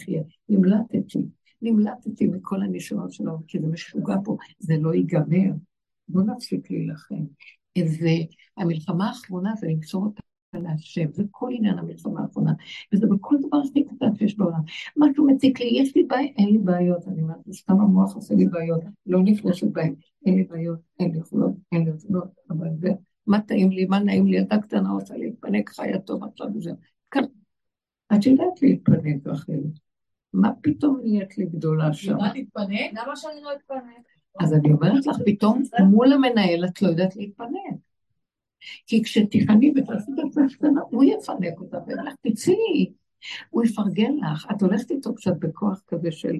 נמלטתי, נמלטתי מכל הניסיונות שלו, כי זה משוגע פה, זה לא ייגמר. בואו נפסיק להילחם. והמלחמה האחרונה זה למסור אותה להשם, זה כל עניין המלחמה האחרונה, וזה בכל דבר הכי קטן שיש בעולם. משהו מציק לי, יש לי בעיה, אין לי בעיות, אני אומרת, סתם המוח עושה לי בעיות, לא נכנסת בהם, אין לי בעיות, אין לי יכולות, אין לי יכולות, אבל זה, מה טעים לי, מה נעים לי, ילדה קטנה עושה להתפנק, חיה טוב עכשיו וזה. כאן, את יודעת להתפנק, רחל. מה פתאום נהיית לי גדולה שם? מה להתפנק? למה שאני לא אתפנק? אז אני אומרת לך, פתאום מול המנהל את לא יודעת להתפנק. כי כשתיכני ותעשי את עצמך קטנה, הוא יפנק אותה, ואומר לך, תצאי, הוא יפרגן לך. את הולכת איתו קצת בכוח כזה של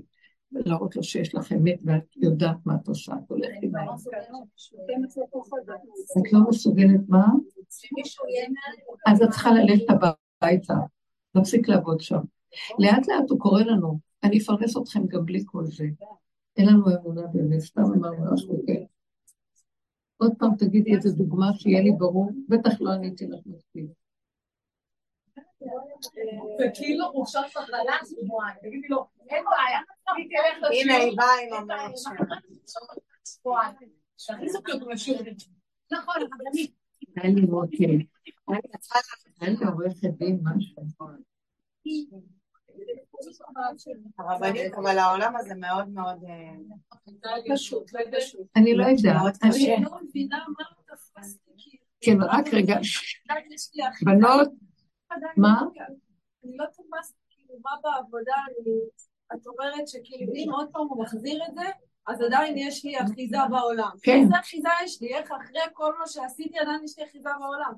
להראות לו שיש לך אמת ואת יודעת מה את עושה, את הולכת עם את לא מסוגלת מה? אז את צריכה ללכת הביתה, להפסיק לעבוד שם. לאט לאט הוא קורא לנו, אני אפרנס אתכם גם בלי כל זה. אין לנו אמונה באמת, סתם אמרנו משהו כן. עוד פעם תגידי איזה דוגמה שיהיה לי ברור, בטח לא עניתי לך מספיק. וכאילו חופשת מחלה שבועיים, תגידי לו, אין בעיה, הנה היא באה עם המאה נכון, אבל אני... לי עורכת דין משהו. הרבנית, אבל העולם הזה מאוד מאוד... אני לא יודעת. אני לא מבינה מה תפסתי. כן, רק רגע. בנות, מה? אני לא תפסתי, כאילו, מה בעבודה, את אומרת שכאילו, אם עוד פעם הוא מחזיר את זה, אז עדיין יש לי אחיזה בעולם. כן. איזה אחיזה יש לי? איך אחרי כל מה שעשיתי עדיין יש לי אחיזה בעולם?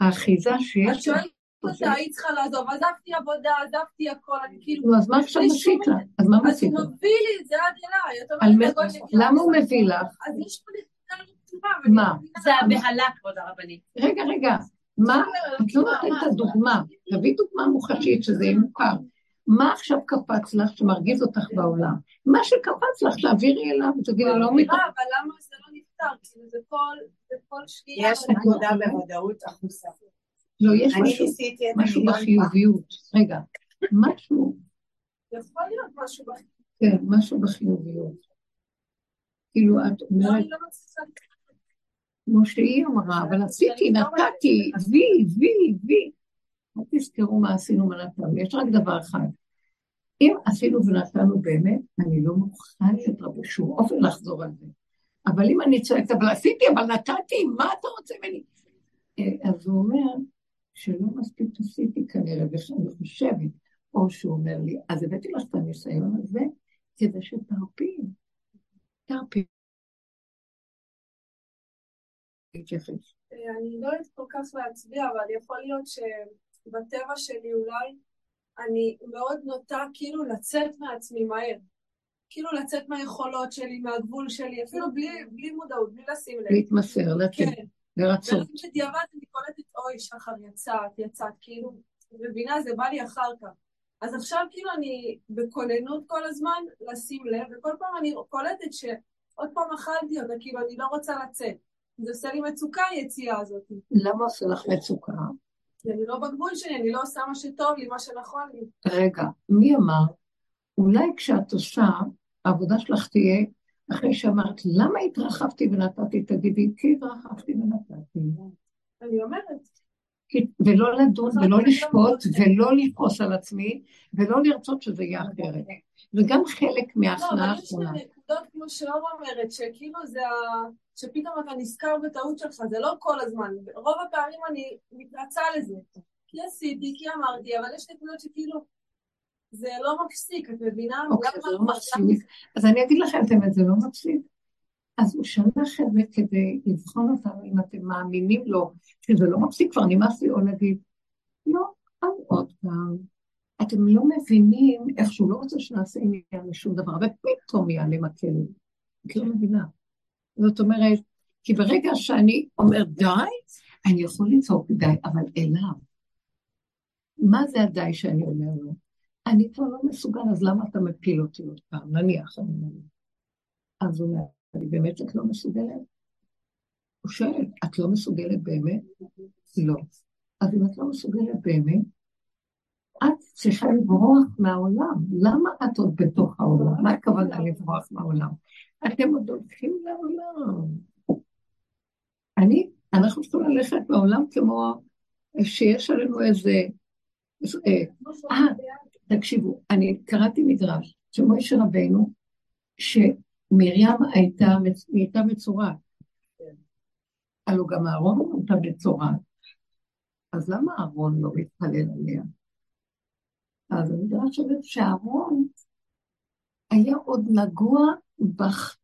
האחיזה את שיש לך. שואלת היית צריכה לעזוב, עזבתי עבודה, עזבתי הכל, אני כאילו... נו, אז מה עכשיו עשית לה? אז מה אז עשית הוא לה? מביא לי את זה עד אליי. למה הוא מביא לך? אז יש פה נקודה לא מה? זה. הבהלה, כבוד הרבנית. רגע, רגע, מה? את לא נותנת את הדוגמה. תביא דוגמה מוחשית שזה יהיה מוכר. מה עכשיו קפץ לך שמרגיז אותך בעולם? מה שקפץ לך, תעבירי אליו ותגידי, לא מתאר. אמירה, אבל למה זה לא נפתר? כאילו זה כל, זה כל שנייה. יש נקודה במודעות אחוסה. לא, יש משהו, פעם. בחיוביות. רגע, משהו, יכול להיות משהו בכלל. כן, משהו בחיוביות. כאילו, את אומרת, אני לא כמו שהיא אמרה, אבל עשיתי, נתתי, וי, וי, וי. אל תזכרו מה עשינו ומה נתנו, יש רק דבר אחד. אם עשינו ונתנו באמת, אני לא מוכנה שתרבו שום אופן לחזור על זה. אבל אם אני צועקת, אבל עשיתי, אבל נתתי, מה אתה רוצה ממני? אה, אז הוא אומר שלא מספיק עשיתי כנראה, ואני חושבת, או שהוא אומר לי, אז הבאתי לך את הניסיון הזה כדי שתרפי. תרפי. להתייחס. אני לא יודעת כל כך להצביע, אבל יכול להיות שבטבע שלי אולי אני מאוד נוטה כאילו לצאת מעצמי מהר. כאילו לצאת מהיכולות שלי, מהגבול שלי, אפילו בלי, בלי מודעות, בלי לשים לב. להתמסר, לתת, כן. לרצות. ורק בדיעבד אני קולטת, אוי, שחר, יצאת, יצאת, כאילו, מבינה, זה בא לי אחר כך. אז עכשיו כאילו אני בכוננות כל הזמן לשים לב, וכל פעם אני קולטת שעוד פעם אכלתי אותה, כאילו אני לא רוצה לצאת. זה עושה לי מצוקה היציאה הזאת. למה עושה לך מצוקה? כי אני לא בגבול שלי, אני לא עושה מה שטוב לי, מה שנכון לי. רגע, מי אמר? אולי כשאת עושה, העבודה שלך תהיה, אחרי שאמרת, למה התרחבתי ונתתי? תגידי, כי התרחבתי ונתתי. אני אומרת, ולא לדון, ולא לשפוט, ולא לכעוס על עצמי, ולא לרצות שזה יהיה אחרת. וגם חלק לא, מההכנעה אבל יש האחרונה. נקודות כמו שאור אומרת, שכאילו זה ה... שפתאום אתה נזכר בטעות שלך, זה לא כל הזמן. רוב הפעמים אני מתרצה לזה. כי עשיתי, כי אמרתי, אבל יש נקודות שכאילו, זה לא מפסיק, את מבינה? אוקיי, זה לא מפסיק. אז אני אגיד לכם את האמת, זה לא מפסיק. אז הוא שלח את זה כדי לבחון אותנו, אם אתם מאמינים לו, שזה לא מפסיק, כבר נמאס לי, או להגיד, לא, אז עוד פעם. אתם לא מבינים איך שהוא לא רוצה שנעשה עניין משום דבר, ופתאום יעלה מקל. את לא מבינה. זאת אומרת, כי ברגע שאני אומר די, אני יכול לצעוק די, אבל אליו. מה זה הדי שאני אומר לו? אני כבר לא מסוגל, אז למה אתה מפיל אותי עוד פעם? נניח, אני אומר. אז הוא אומר, אני באמת את לא מסוגלת? הוא שואל, את לא מסוגלת באמת? לא. אז אם את לא מסוגלת באמת, את צריכה לברוח מהעולם. למה את עוד בתוך העולם? מה הכוונה לברוח מהעולם? אתם עוד הולכים לעולם. אני, אנחנו צריכים ללכת בעולם כמו שיש עלינו איזה... אה, אה תקשיבו, אני קראתי מדרש שמוישה רבינו, שמרים הייתה, הייתה מצורעת. הלוא גם אהרון הייתה מצורעת. אז למה אהרון לא מתפלל עליה? אז המדרש אומר שאהרון היה עוד נגוע בח...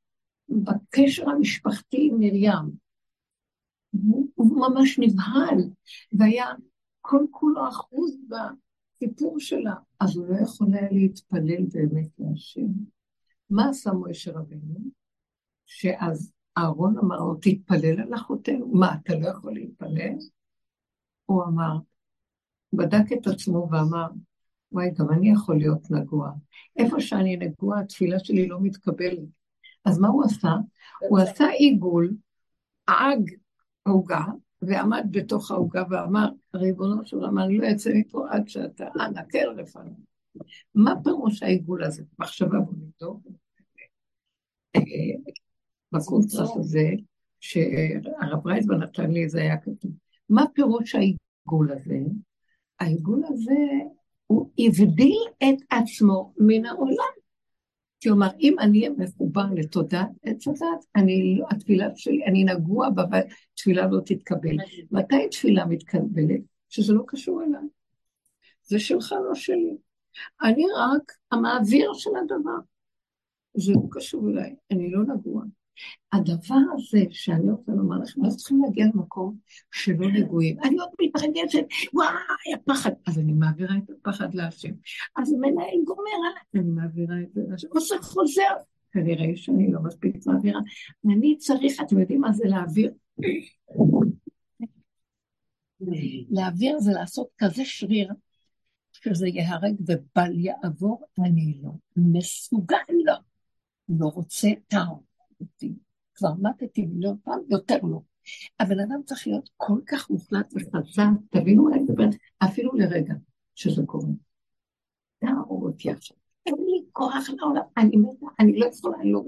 בקשר המשפחתי עם מרים. הוא, הוא ממש נבהל, והיה כל כולו אחוז בסיפור שלה, אז הוא לא יכול היה להתפלל באמת להשם. מה עשה מוישה רבנו? שאז אהרון אמר לו, תתפלל על אחותינו. מה, אתה לא יכול להתפלל? הוא אמר, בדק את עצמו ואמר, וואי, גם אני יכול להיות נגוע. איפה שאני נגוע, התפילה שלי לא מתקבלת. אז מה הוא עשה? הוא עשה עיגול, עג עוגה, ועמד בתוך העוגה ואמר, ריבונו של עולם, אני לא אצא מפה עד שאתה, כן לפניי. מה פירוש העיגול הזה? מחשבה בוא נבדוק. בקונטרס הזה, שהרב רייזמן נתן לי, זה היה כתוב. מה פירוש העיגול הזה? העיגול הזה, הוא הבדיל את עצמו מן העולם. כלומר, אם אני אהיה מחובר לתודעת עץ הדת, אני, התפילה שלי, אני נגוע בה, והתפילה לא תתקבל. מתי תפילה מתקבלת? שזה לא קשור אליי. זה שלך, לא שלי. אני רק המעביר של הדבר. זה לא קשור אליי, אני לא נגוע. הדבר הזה שאני רוצה לומר לכם, אנחנו צריכים להגיע למקום שלא נגועים. אני עוד מתרגשת, וואי, הפחד. אז אני מעבירה את הפחד להשם. אז מנהל גומר עליי, אני מעבירה את זה להשם. או שחוזר, כנראה שאני לא מספיק מעבירה. אני צריך, אתם יודעים מה זה להעביר? להעביר זה לעשות כזה שריר, שזה ייהרג ובל יעבור, אני לא מסוגל לו. לא רוצה טעם. אותי. כבר מתתי מיליון פעם, יותר לא. הבן אדם צריך להיות כל כך מוחלט וחזק, תבינו מה אני מדברת, אפילו לרגע שזה קורה. תהרוג אותי עכשיו. אין לי כוח לעולם, אני מתה, אני לא יכולה, אני לא...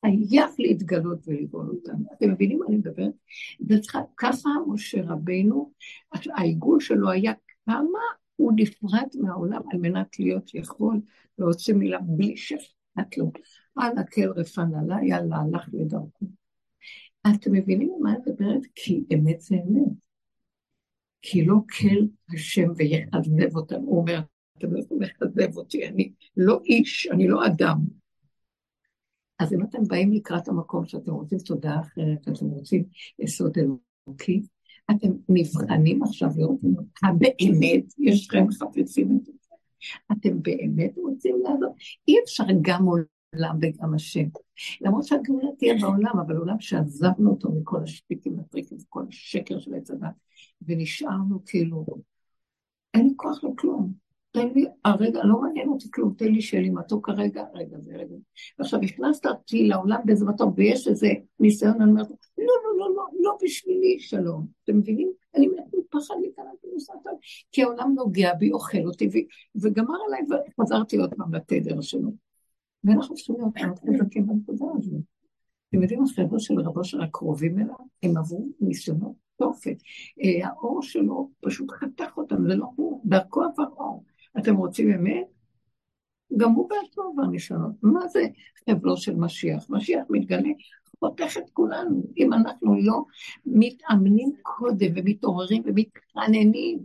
חייב להתגלות ולגאול אותנו. אתם מבינים מה אני מדברת? ככה משה רבנו, העיגול שלו היה כמה הוא נפרד מהעולם על מנת להיות יכול להוציא מילה בלי שאכפת לו. אנא כל רפן עלה, יאללה, הלך לדרכו. אתם מבינים מה את מדברת? כי אמת זה אמת. כי לא כל השם ויחזב אותם. הוא אומר, אתם לא יכולים לחזב אותי, אני לא איש, אני לא אדם. אז אם אתם באים לקראת המקום שאתם רוצים תודה אחרת, אתם רוצים יסוד אלוקי, אתם נבחנים עכשיו לראות אם באמת יש לכם חפצים את זה. אתם באמת רוצים לעזור? אי אפשר גם עולם וגם השם. למרות שהגאולה תהיה בעולם, אבל עולם שעזבנו אותו מכל השפיטים הטריקים וכל השקר של עץ הדת, ונשארנו כאילו, אין לי כוח לכלום. תן לי, הרגע, לא מעניין אותי כלום, תן לי שיהיה לי מתוק הרגע, רגע זה רגע. ועכשיו הכנסת אותי לעולם באיזה מתוק, ויש איזה ניסיון, אני אומרת, לא, לא, לא, לא, לא בשבילי שלום. אתם מבינים? אני מת מפחד להיכנס לנושא טוב, כי העולם נוגע בי, אוכל אותי, וגמר עליי, וחזרתי עוד פעם לתדר שלו. ואנחנו צריכים להיות מאוד חזקים בנקודה הזאת. אתם יודעים, החבר'ה של רבו של הקרובים אליו, הם עברו ניסיונות תופת. אה, האור שלו פשוט חתך אותם, זה לא הוא, דרכו עבר אור. אתם רוצים אמת? גם הוא בעצמו עבר ניסיונות. מה זה חבלו של משיח? משיח מתגלה, חותך את כולנו. אם אנחנו לא מתאמנים קודם ומתעוררים ומתעננים,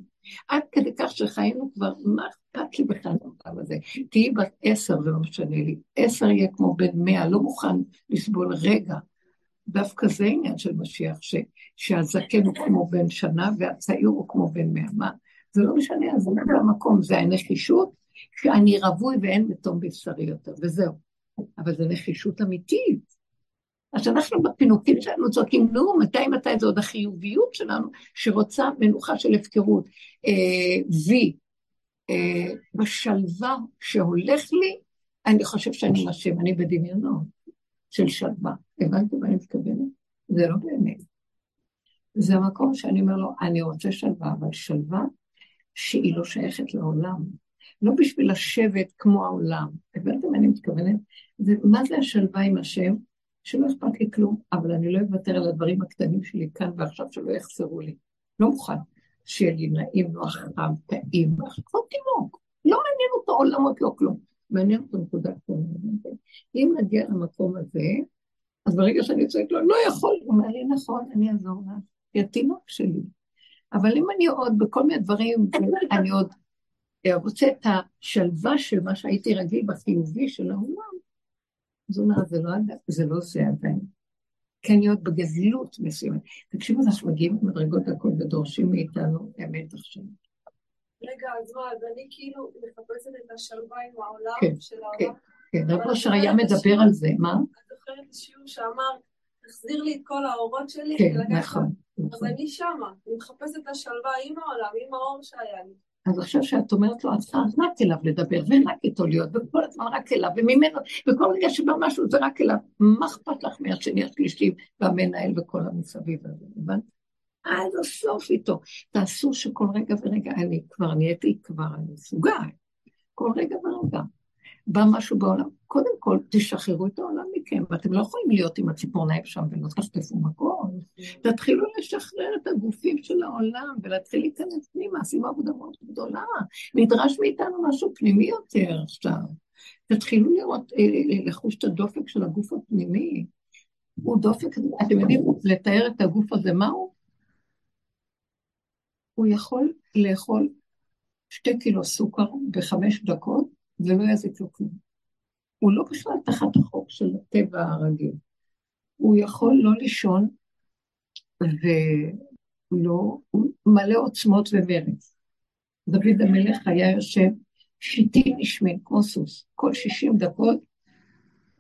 עד כדי כך שחיינו כבר, מה אכפת לי בכלל מהעולם הזה? תהיי בת עשר, זה לא משנה לי. עשר יהיה כמו בן מאה, לא מוכן לסבול רגע. דווקא זה עניין של משיח, ש, שהזקן הוא כמו בן שנה והצעיר הוא כמו בן מאה. מה? זה לא משנה, אז זה המקום, זה הנחישות, שאני רווי ואין מתום בבשרי יותר, וזהו. אבל זו נחישות אמיתית. אז אנחנו בפינוקים שלנו צועקים, נו, מתי מתי זה עוד החיוביות שלנו, שרוצה מנוחה של הפקרות. אה, וי, בשלווה שהולך לי, אני חושב שאני השם, אני בדמיונות של שלווה. הבנתם מה אני מתכוונת? זה לא באמת. זה המקום שאני אומר לו, אני רוצה שלווה, אבל שלווה שהיא לא שייכת לעולם. לא בשביל לשבת כמו העולם. הבנתם מה אני מתכוונת? מה זה השלווה עם השם? שלא אכפת לי כלום, אבל אני לא אוותר על הדברים הקטנים שלי כאן ועכשיו שלא יחסרו לי. לא מוכן שיהיה לי נעים, חם, טעים, כמו תינוק. לא מעניין אותו עולמות, לא כלום. מעניין אותו נקודה קטנה. אם נגיע למקום הזה, אז ברגע שאני צועק לו, לא יכול, הוא אומר לי, נכון, אני אעזור לך, היא התינוק שלי. אבל אם אני עוד בכל מיני דברים, אני עוד רוצה את השלווה של מה שהייתי רגיל בחיובי של העולם, אז הוא אומר, זה לא, זה לא זה עדיין. כן להיות בגזילות מסוימת. תקשיבו, אנחנו מגיעים למדרגות הכל ודורשים מאיתנו אמת עכשיו. רגע, אז מה, אז אני כאילו מחפשת את השלווה עם העולם כן, של כן, העולם? כן, רב אושר היה מדבר על זה, מה? את זוכרת השיעור שאמר, תחזיר לי את כל האורות שלי? כן, ולקחת- נכון. אז נכון. אני שמה, אני מחפשת את השלווה עם העולם, עם האור שהיה לי. אז עכשיו שאת אומרת לו, צריכה רק אליו לדבר, ורק איתו להיות, וכל הזמן רק אליו, וממנו, וכל רגע שבא משהו זה רק אליו. מה אכפת לך מהשני, השלישי, והמנהל וכל המסביב הזה, הבנת? עד הסוף איתו. תעשו שכל רגע ורגע, אני כבר נהייתי כבר, אני מסוגל. כל רגע ורגע. בא משהו בעולם, קודם כל תשחררו את העולם מכם, ואתם לא יכולים להיות עם הציפורניים שם ולא תחטפו מקום. תתחילו לשחרר את הגופים של העולם ולהתחיל להיכנס פנימה, עשינו עבודה מאוד גדולה. נדרש מאיתנו משהו פנימי יותר עכשיו. תתחילו לראות, אה, אה, לחוש את הדופק של הגוף הפנימי. הוא דופק, אתם יודעים לתאר את הגוף הזה, מה הוא? הוא יכול לאכול שתי קילו סוכר בחמש דקות ולא יזיק לו כלום. הוא לא בכלל תחת החוק של הטבע הרגיל. הוא יכול לא לישון ולא, הוא מלא עוצמות ומרץ. דוד המלך היה יושב שיטין השמין, כמו סוס, כל 60 דקות,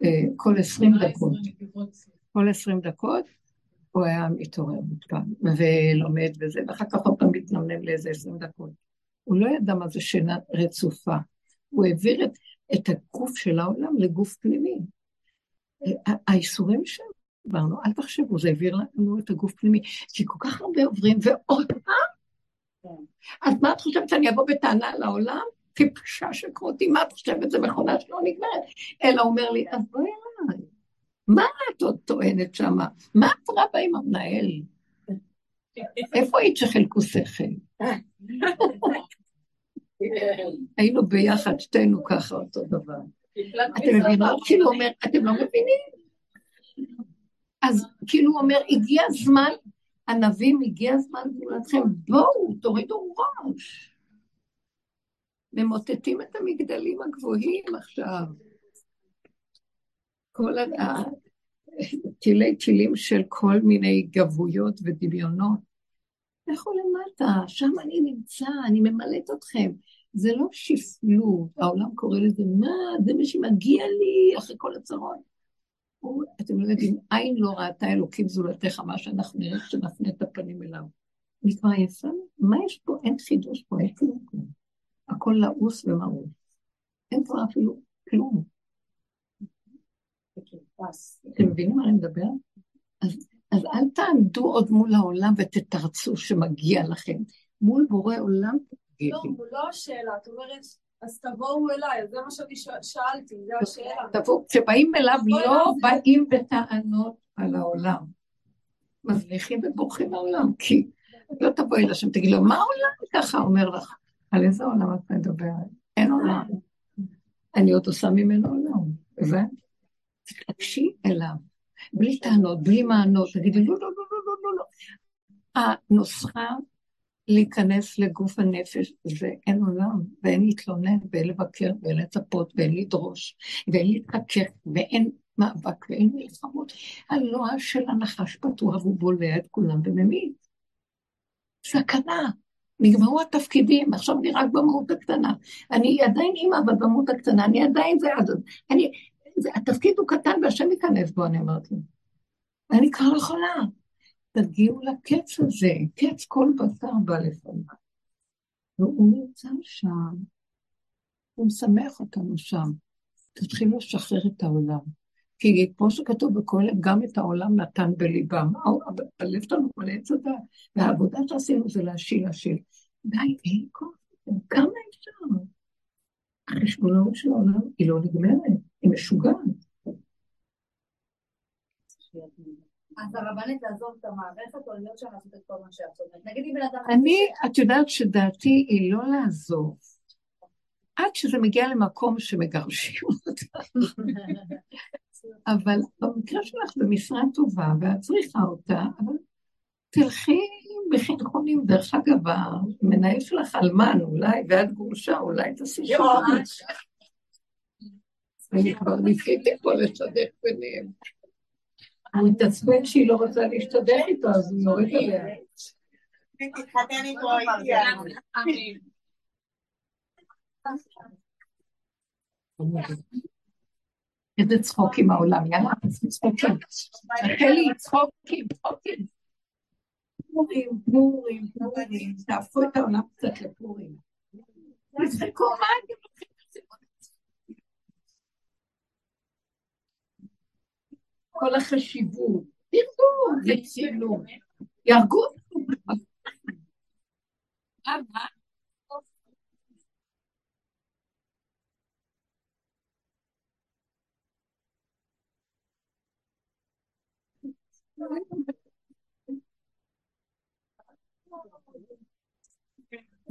אה, כל 20 דקות, כל 20 דקות הוא היה מתעורר מותקן ולומד וזה, ואחר כך עוד פעם מתנמנם לאיזה 20 דקות. הוא לא ידע מה זה שינה רצופה, הוא העביר את, את הגוף של העולם לגוף פנימי. האיסורים שעברנו, אל תחשבו, זה העביר לנו את הגוף פנימי, כי כל כך הרבה עוברים, ועוד פעם? אז מה את חושבת, שאני אבוא בטענה לעולם? טיפשה שכמותי, מה את חושבת, זו מכונה שלא נגמרת? אלא אומר לי, אז בואי אליי. מה את עוד טוענת שמה? מה את רבה עם המנהל? איפה היית שחילקו שכל? היינו ביחד, שתינו ככה אותו דבר. אתם מבינות? כאילו אומר, אתם לא מבינים? אז כאילו הוא אומר, הגיע הזמן, ענבים, הגיע הזמן גאולתכם, בואו, תורידו ראש. ממוטטים את המגדלים הגבוהים עכשיו. כל ה- תילי תילים של כל מיני גבויות ודמיונות. לכו למטה, שם אני נמצא, אני ממלאת אתכם. זה לא שפלות, העולם קורא לזה, מה, זה מה שמגיע לי אחרי כל הצרות. אתם לא יודעים, עין לא ראתה אלוקים זולתך, מה שאנחנו נראה כשנפנה את הפנים אליו. אני כבר עייפה, מה יש פה? אין חידוש פה, אין כלום כלום. הכל לעוס ומעוס. אין פה אפילו כלום. אתם מבינים מה אני מדבר? אז, אז אל תעמדו עוד מול העולם ותתרצו שמגיע לכם. מול בורא עולם לא, תגידי. הוא לא השאלה, את אומרת, אז תבואו אליי, זה מה שאני שאלתי, זה השאלה. תבואו, כשבאים אליו לא. באים בטענות על העולם. מזניחים ובורחים מהעולם, כי לא תבואי לשם, תגיד לו, מה העולם ככה אומר לך? על איזה עולם את מדברת? אין עולם. אני עוד עושה ממנו עולם, הבנת? תתעקשי אליו, בלי טענות, בלי מענות, תגידי, לא, לא, לא, לא, לא, לא, לא. הנוסחה להיכנס לגוף הנפש זה אין עולם, ואין להתלונן, ואין לבקר, ואין לצפות, ואין לדרוש, ואין להתקשר, ואין מאבק, ואין מלחמות. הלוע של הנחש פתוח, הוא בולע את כולם וממית. סכנה. נגמרו התפקידים, עכשיו אני רק במהות הקטנה. אני עדיין אימא, אבל במהות הקטנה, אני עדיין זה עד... אני... זה, התפקיד הוא קטן והשם ייכנס בו, אני אומרת לו. אני כבר לא יכולה. תגיעו לקץ הזה, קץ כל בשר בא לפניו. והוא נמצא שם, הוא משמח אותנו שם. תתחילו לשחרר את העולם. כי כמו שכתוב בקהלת, גם את העולם נתן בליבם. הלב שלנו מלא עץ הדת, והעבודה שעשינו זה להשיל, להשיל. די, אין כוח, כמה אפשר? החשבונאות של העולם היא לא נגמרת, היא משוגעת. אז הרבנית לעזוב את המערכת או להיות שם לעשות את כל מה שאת אומרת? נגיד אם בן אדם... אני, את יודעת שדעתי היא לא לעזוב, עד שזה מגיע למקום שמגרשים אותה. אבל במקרה שלך זו משרה טובה, ואת צריכה אותה, אבל תלכי בחינכונים. דרך אגב, המנהל שלך אלמן אולי, ואת גרושה, אולי תעשי שם. אני כבר ניסיתי פה לשדך ביניהם. הוא התעצבן שהיא לא רוצה להשתדך איתו, אז הוא יורד עליה. הייתי איזה צחוקים העולם, יאללה, צחוקים. רחלי, צחוקים, צחוקים. פורים, פורים, פורים, תהפכו את העולם קצת לפורים. כל החשיבות, תרדו, יצילו, יהרגו.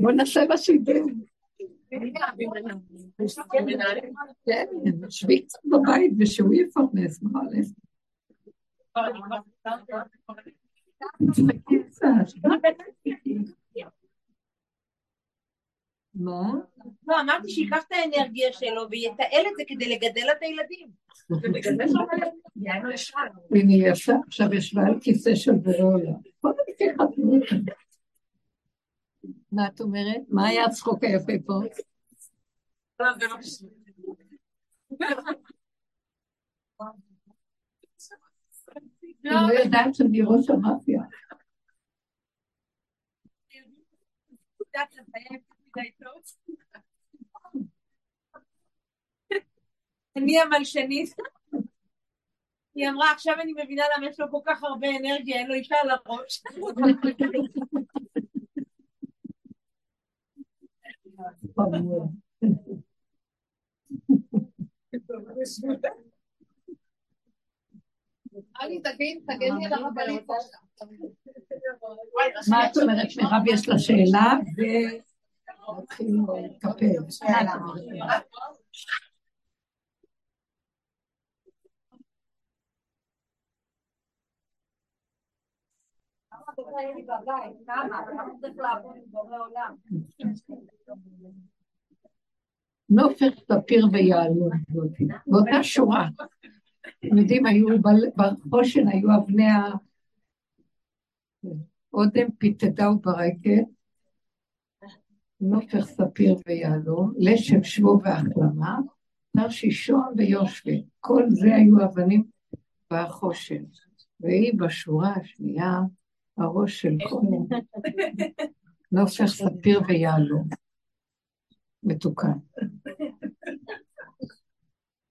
בוא נעשה שידור. כן, שבי קצת בבית ושהוא יפרנס, מה הולך? מה? לא, אמרתי שייקח את האנרגיה שלו ויתעל את זה כדי לגדל את הילדים. הנה יפה, עכשיו ישבה על כיסא של נתקח מה את אומרת? מה היה הצחוק היפה פה? לא. אני המלשנית. היא אמרה, עכשיו אני מבינה למה יש לו כל כך הרבה אנרגיה, אין לו אישה על הראש. מה את אומרת, מירב יש לה שאלה, ונתחיל לקפל. נופך, ספיר ויעלו, באותה שורה. אתם יודעים, היו בחושן, היו אבני ה... אודם פיתתה וברקת, נופך, ספיר ויהלום, לשם שבו והחלמה, תרשישון ויושבי. כל זה היו אבנים בחושן. והיא בשורה השנייה, הראש של כל נופך, ספיר ויהלום. מתוקן.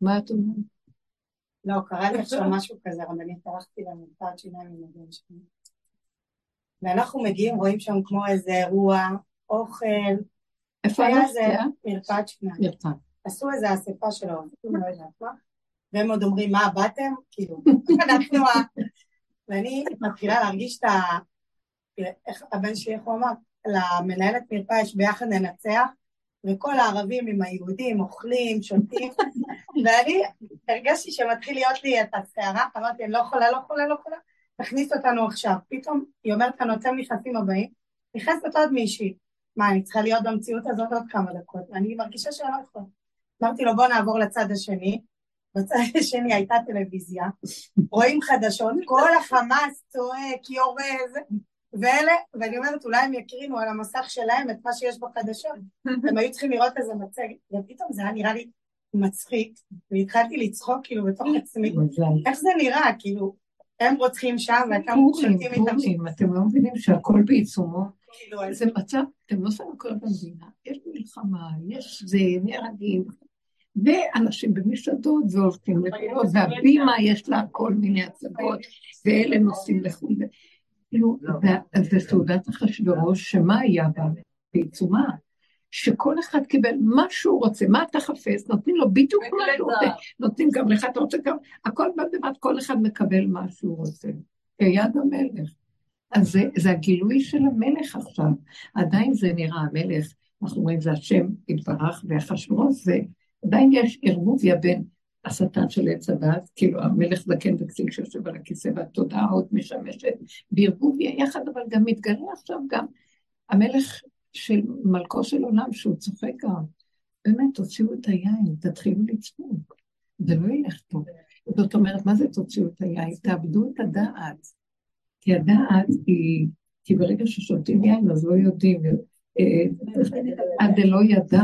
מה את אומרת? לא, קרה לי עכשיו משהו כזה, רבנית, הלכתי למרפאת שיניים עם הבן שלי. ואנחנו מגיעים, רואים שם כמו איזה אירוע, אוכל. איפה היה זה? מרפאת שיניים. מרפאת. עשו איזה אספה של העובדים, לא יודעת מה, והם עוד אומרים, מה, באתם? כאילו, אנחנו ה... ואני מתחילה להרגיש את ה... איך הבן שלי, איך הוא אמר? למנהלת מרפאה יש ביחד ננצח, וכל הערבים עם היהודים אוכלים, שותים, ואני הרגשתי שמתחיל להיות לי את הסערה, אמרתי, אני לא יכולה, לא יכולה, לא יכולה, תכניס אותנו עכשיו. פתאום היא אומרת לנו, אתם נכנסים הבאים, נכנסת עוד מישהי. מה, אני צריכה להיות במציאות הזאת עוד כמה דקות, ואני מרגישה שאני לא יכולה. אמרתי לו, בוא נעבור לצד השני. בצד השני הייתה טלוויזיה, רואים חדשות, כל החמאס צועק, יורז, ואלה, ואני אומרת, אולי הם יקרינו על המסך שלהם את מה שיש בחדשות. הם היו צריכים לראות איזה מצגת, ופתאום זה היה נראה לי מצחיק, והתחלתי לצחוק כאילו בתוך עצמי. איך זה נראה? כאילו, הם רוצחים שם ואתם שולטים איתם. פורים, אתם לא מבינים שהכל בעיצומו? זה מצב, אתם לא שמים כל במדינה, יש מלחמה, יש זה, נהרגים, ואנשים במסעדות והולכים לפירות, והבימה יש לה כל מיני הצגות, ואלה נוסעים לחו"ל. כאילו, זה סעודת אחשוורוש, שמה היה בה? בעיצומה. שכל אחד קיבל מה שהוא רוצה, מה אתה חפש, נותנים לו בדיוק מה שהוא רוצה, נותנים גם לך, אתה רוצה גם, הכל בדבר, כל אחד מקבל מה שהוא רוצה, כיד המלך. אז זה, זה הגילוי של המלך עכשיו. עדיין זה נראה המלך, אנחנו רואים, זה השם יתברך ואחשוורוש, ועדיין יש ערבוביה בין השטן של עץ הדת, כאילו המלך זקן וקצין שיושב על הכיסא והתודעה עוד משמשת בערבוביה יחד, אבל גם מתגלה עכשיו גם המלך של מלכו של עולם, שהוא צוחק גם. באמת, תוציאו את היין, תתחילו לצפות. זה לא ילך טוב. זאת אומרת, מה זה תוציאו את היין? תאבדו את הדעת. כי הדעת היא, כי ברגע ששותים יין אז לא יודעים, אה, עד דלא ידע.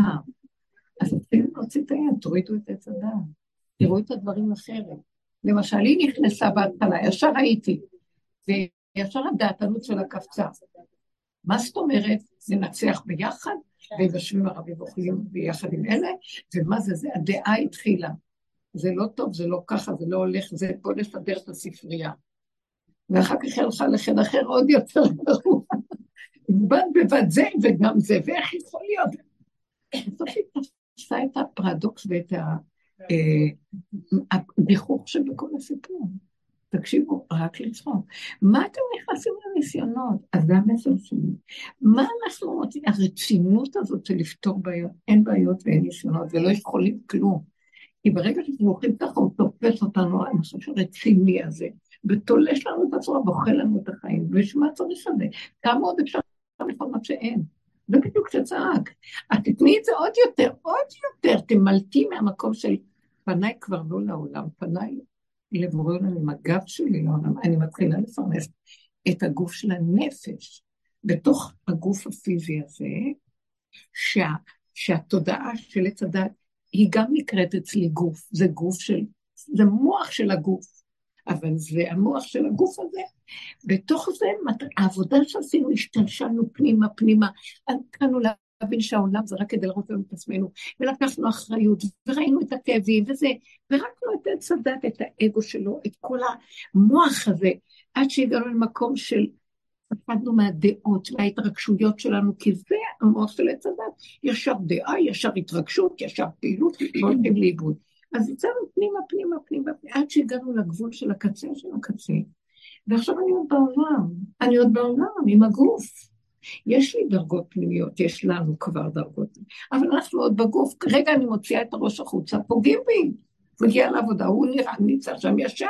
אז תתחילו להוציא את היין, תורידו את עץ הדעת. תראו את הדברים אחרת. למשל, היא נכנסה בהתחלה, ישר הייתי, וישר הדעתנות שלה קפצה. מה זאת אומרת? ננצח ביחד, והם יושבים ערבים ואוכלים ביחד עם אלה, ומה זה זה? הדעה התחילה. זה לא טוב, זה לא ככה, זה לא הולך, זה בוא נסדר את הספרייה. ואחר כך הלכה לחדר אחר עוד יותר גרוע. בד בבד זה וגם זה, ואיך יכול להיות? תפסה את הפרדוקס ואת הגיחוך אה, שבכל הסיפור. תקשיבו, רק לצחוק. מה אתם נכנסים לניסיונות? אז זה שלי. מה אנחנו רוצים? הרצינות הזאת של לפתור בעיות, אין בעיות ואין ניסיונות, ולא יכולים כלום. כי ברגע שאנחנו הולכים ככה, הוא תופס אותנו, אני חושבת שרציני הזה, ותולש לנו את הצורה, ואוכל לנו את החיים, ויש מה צריך את זה? כמה עוד אפשר לכל מה שאין? זה בדיוק שצעק. אז תתני את זה עוד יותר, עוד יותר, תמלטי מהמקום של פניי כבר לא לעולם, פניי לבורא עולם עם הגב שלי לעולם, אני מתחילה לפרנס את הגוף של הנפש בתוך הגוף הפיזי הזה, שה, שהתודעה של עץ הדת היא גם נקראת אצלי גוף, זה גוף של, זה מוח של הגוף, אבל זה המוח של הגוף הזה. בתוך זה, העבודה שעשינו, השתלשלנו פנימה פנימה, התחלנו להבין שהעולם זה רק כדי לראות לנו את עצמנו, ולקחנו אחריות, וראינו את הכאבים וזה, ורקנו את עץ הדת, את האגו שלו, את כל המוח הזה, עד שהגענו למקום של פחדנו מהדעות, מההתרגשויות שלנו, כי זה המוח של עץ הדת, ישר דעה, ישר התרגשות, ישר פעילות, והולכים לאיבוד. אז יצאנו פנימה, פנימה, פנימה, עד שהגענו לגבול של הקצה של הקצה. ועכשיו אני עוד בעולם, אני עוד בעולם עם הגוף. יש לי דרגות פנימיות, יש לנו כבר דרגות, אבל אנחנו עוד בגוף, כרגע אני מוציאה את הראש החוצה, פוגעים בי, מגיע לעבודה, הוא נראה, נמצא שם ישר.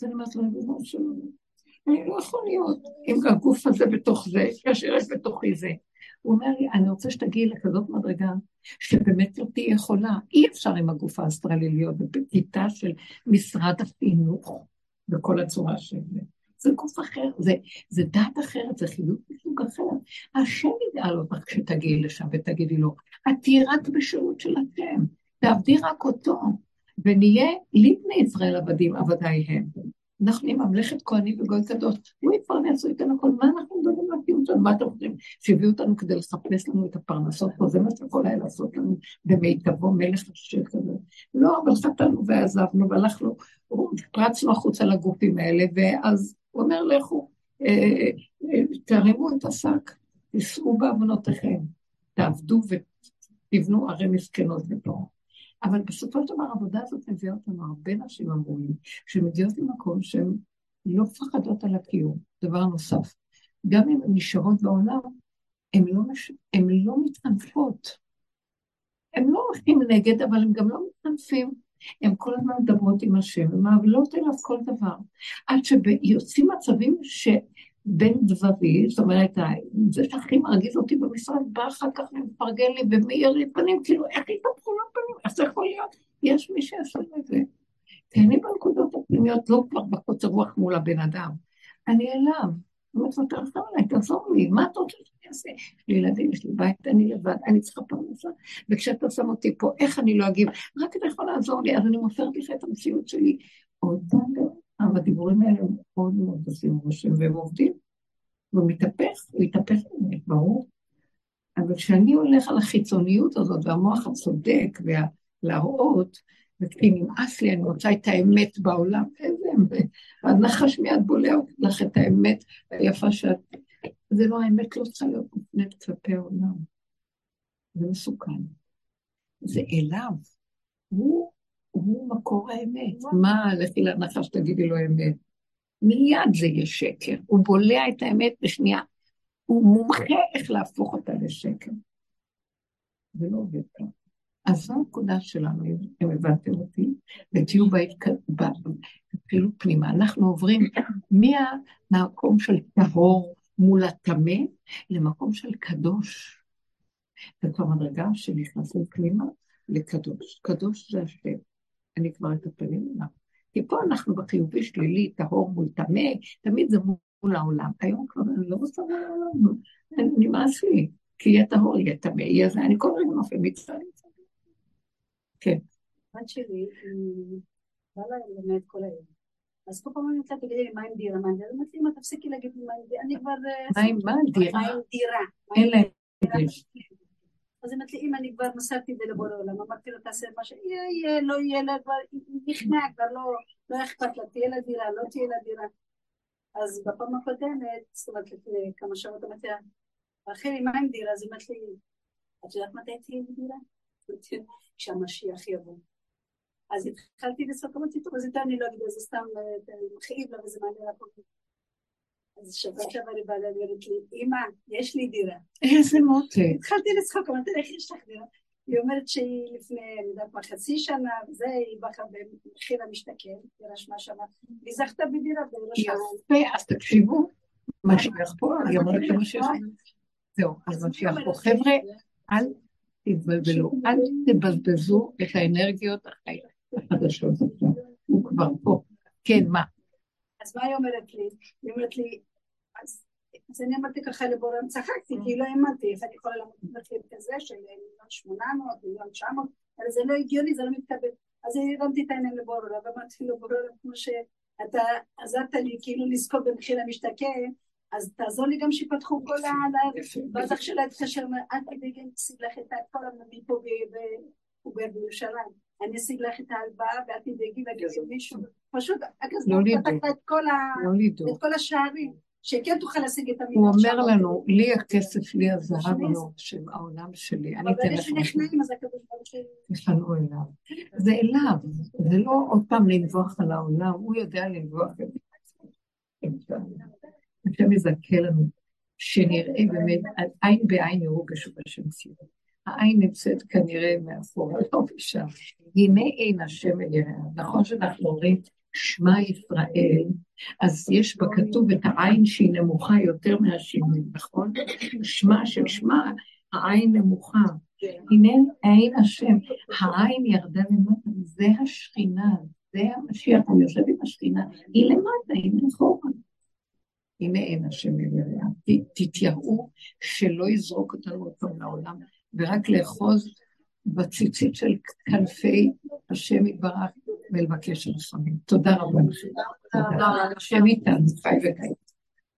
אז אני אומרת לו, אני לא יכול להיות עם הגוף הזה בתוך זה, כאשר יש בתוכי זה. הוא אומר לי, אני רוצה שתגיעי לכזאת מדרגה, שבאמת לא תהיה יכולה. אי אפשר עם הגוף האסטרלי להיות בכיתה של משרד החינוך, בכל הצורה של זה. זה גוף אחר, זה, זה דת אחרת, זה חילוק מסוג אחר. השם יגאל אותך כשתגיעי לשם ותגידי לו, את תהיי רק בשירות של השם, תעבדי רק אותו, ונהיה לבני ישראל עבדים, עבדיי הם. אנחנו עם ממלכת כהנים וגוי קדוש, הוא יפרנס, הוא ייתן הכל, מה אנחנו מדברים על קיום שלנו? מה אתם חושבים? שהביאו אותנו כדי לחפש לנו את הפרנסות פה, זה מה שיכול היה לעשות לנו במיטבו מלך השם כזה. לא, אבל חטאנו ועזבנו והלכנו, פרצנו החוצה לגופים האלה, ואז הוא אומר, לכו, אה, אה, תרימו את השק, תישאו בעוונותיכם, תעבדו ותבנו ערי מסכנות ופה. אבל בסופו של דבר העבודה הזאת מביאה אותנו, הרבה נשים אמרו לי, שמגיעות למקום שהן לא מפחדות על הקיום. דבר נוסף, גם אם הן נשארות בעולם, הן לא, מש... לא מתחנפות. הן לא הולכים נגד, אבל הן גם לא מתחנפים. הן כל הזמן מדברות עם השם, הן מעוולות אליו כל דבר. עד שיוצאים מצבים ש... בין דברי, זאת אומרת, זה שהכי מרגיז אותי במשרד, בא אחר כך ומפרגן לי ומאיר לי פנים, כאילו, איך התהפכו לו פנים? איך זה יכול להיות? יש מי שיעשה את זה. כי אני בנקודות הפנימיות לא כבר בקוצר רוח מול הבן אדם. אני אליו. אני אומרת לו, תעזור לי, תעזור לי, מה אתה רוצה שאני אעשה? יש לי ילדים, יש לי בית, אני לבד, אני צריכה פרנסה, וכשאתה שם אותי פה, איך אני לא אגיב? רק אתה יכול לעזור לי, אז אני מוסרת לך את המציאות שלי. עוד פעם, אבל הדיבורים האלה מאוד מאוד עושים רושם, והם עובדים. והוא מתהפך, הוא יתהפך באמת, ברור. אבל כשאני הולך על החיצוניות הזאת, והמוח הצודק, ולהראות, וכי נמאס לי, אני רוצה את האמת בעולם, איזה אמת. הנחש מיד בולע לך את האמת היפה שאת... זה לא, האמת לא צריכה להיות מופנית כלפי העולם. זה מסוכן. זה אליו. הוא, הוא מקור האמת. מה, לכי לנחש תגידי לו אמת. מיד זה יהיה שקר. הוא בולע את האמת בשנייה. הוא מומחה איך להפוך אותה לשקר. זה לא עובד ככה. אז זו הנקודה שלנו, אם הבנתם אותי, ותהיו תתחילו פנימה. אנחנו עוברים מהמקום של טהור מול הטמא למקום של קדוש. זו כבר מדרגה שנכנסים פנימה לקדוש. קדוש זה השם. אני כבר אטפל אליו. כי פה אנחנו בחיובי שלילי, טהור מול טמא, תמיד זה מול העולם. היום כבר אני לא רוצה מול העולם, נמאס לי. כי יהיה טהור, יהיה טמא, יהיה זה, אני כל רגע נופל מצווה. כן. הבת שלי, היא באה ללמד כל היום. אז כל פעם אני אומרת לה, תגידי לי, מה עם דירה? מה עם דירה? אמרתי לי, מה, תפסיקי להגיד לי מה עם דירה, אני כבר... אה, מה עם? דירה? מה עם דירה? אין להם. אז היא אמרת לי, אם אני כבר מסרתי את זה לבורא עולם, אמרתי לו, תעשה מה שיהיה, יהיה, לא יהיה לה, כבר נכנע, כבר לא, לא אכפת לה, תהיה לה דירה, לא תהיה לה דירה. אז בפעם הקודמת, זאת אומרת, לפני כמה שעות אמרתי לה, רחלי, מה עם דירה? אז היא אמרת לי, את יודעת מתי תהיה לי דירה? כשהמשיח יבוא. אז התחלתי לצעוק, אמרתי, טוב, אז איתה אני לא אגיד, זה סתם אה, מכאיב לה וזה מעניין הכל. אז שבת שעבר היא באה ואומרת לי, אמא, יש לי דירה. איזה מותק. התחלתי לצחוק, אמרתי לה, איך יש לך דירה? היא אומרת שהיא לפני, אני יודעת מה, חצי שנה, וזה, היא באה במחיר המשתכן, היא רשמה שמה, והיא זכתה בדירה בראש יפה, אז תקשיבו, משיח פה, היא אומרת שמשיח... זהו, אז משיח פה. חבר'ה, אל תתבלבלו, אל תבזבזו את האנרגיות החדשות הוא כבר פה. כן, מה? אז מה היא אומרת לי? היא אומרת לי, אז, אז אני אמרתי ככה לבורם, צחקתי, כי לא האמנתי, איך אני יכולה לעמוד כזה של מיליון שמונה מאות, מיליון תשע מאות, אבל זה לא הגיוני, זה לא מתקבל. אז הרמתי את העיניים לבורם, ואמרתי לו, בורם, כמו שאתה עזרת לי כאילו לזכור במחיר המשתכן, אז תעזור לי גם שיפתחו כל ה... ואז אח שלה התקשר, אל תדאגי, אני אשיג לך את כל המבין פה בירושלים. אני אשיג לך את ההלוואה ואל תדאגי, ואגיד מישהו, פשוט לא פתחת את לא כל השערים, שכן תוכל להשיג את המילה. הוא אומר לנו, לי הכסף, לי הזהב לא, של העולם שלי, אני אתן לך משהו. תפנו אליו. זה אליו, זה לא עוד פעם לנבוח על העולם, הוא יודע לנבוח את. השם יזכה לנו, שנראה באמת, עין בעין יראו בשוב השם ציון. העין נמצאת כנראה מאחורה, לא משם. הנה עין השם אל יראה. נכון שאנחנו אומרים, שמע ישראל, אז יש בכתוב את העין שהיא נמוכה יותר מהשינוי, נכון? שמע של שמע, העין נמוכה. הנה עין השם, העין ירדה למטה, זה השכינה, זה המשיח, הוא יושב עם השכינה, היא למטה, היא מאחורה. הנה אין השם אל יראה. תתייראו שלא יזרוק אותנו עוד פעם לעולם, ורק לאחוז בציצית של כנפי השם יתברך ולבקש רחמים. תודה רבה לכם. תודה רבה. השם איתנו, חי וקיים.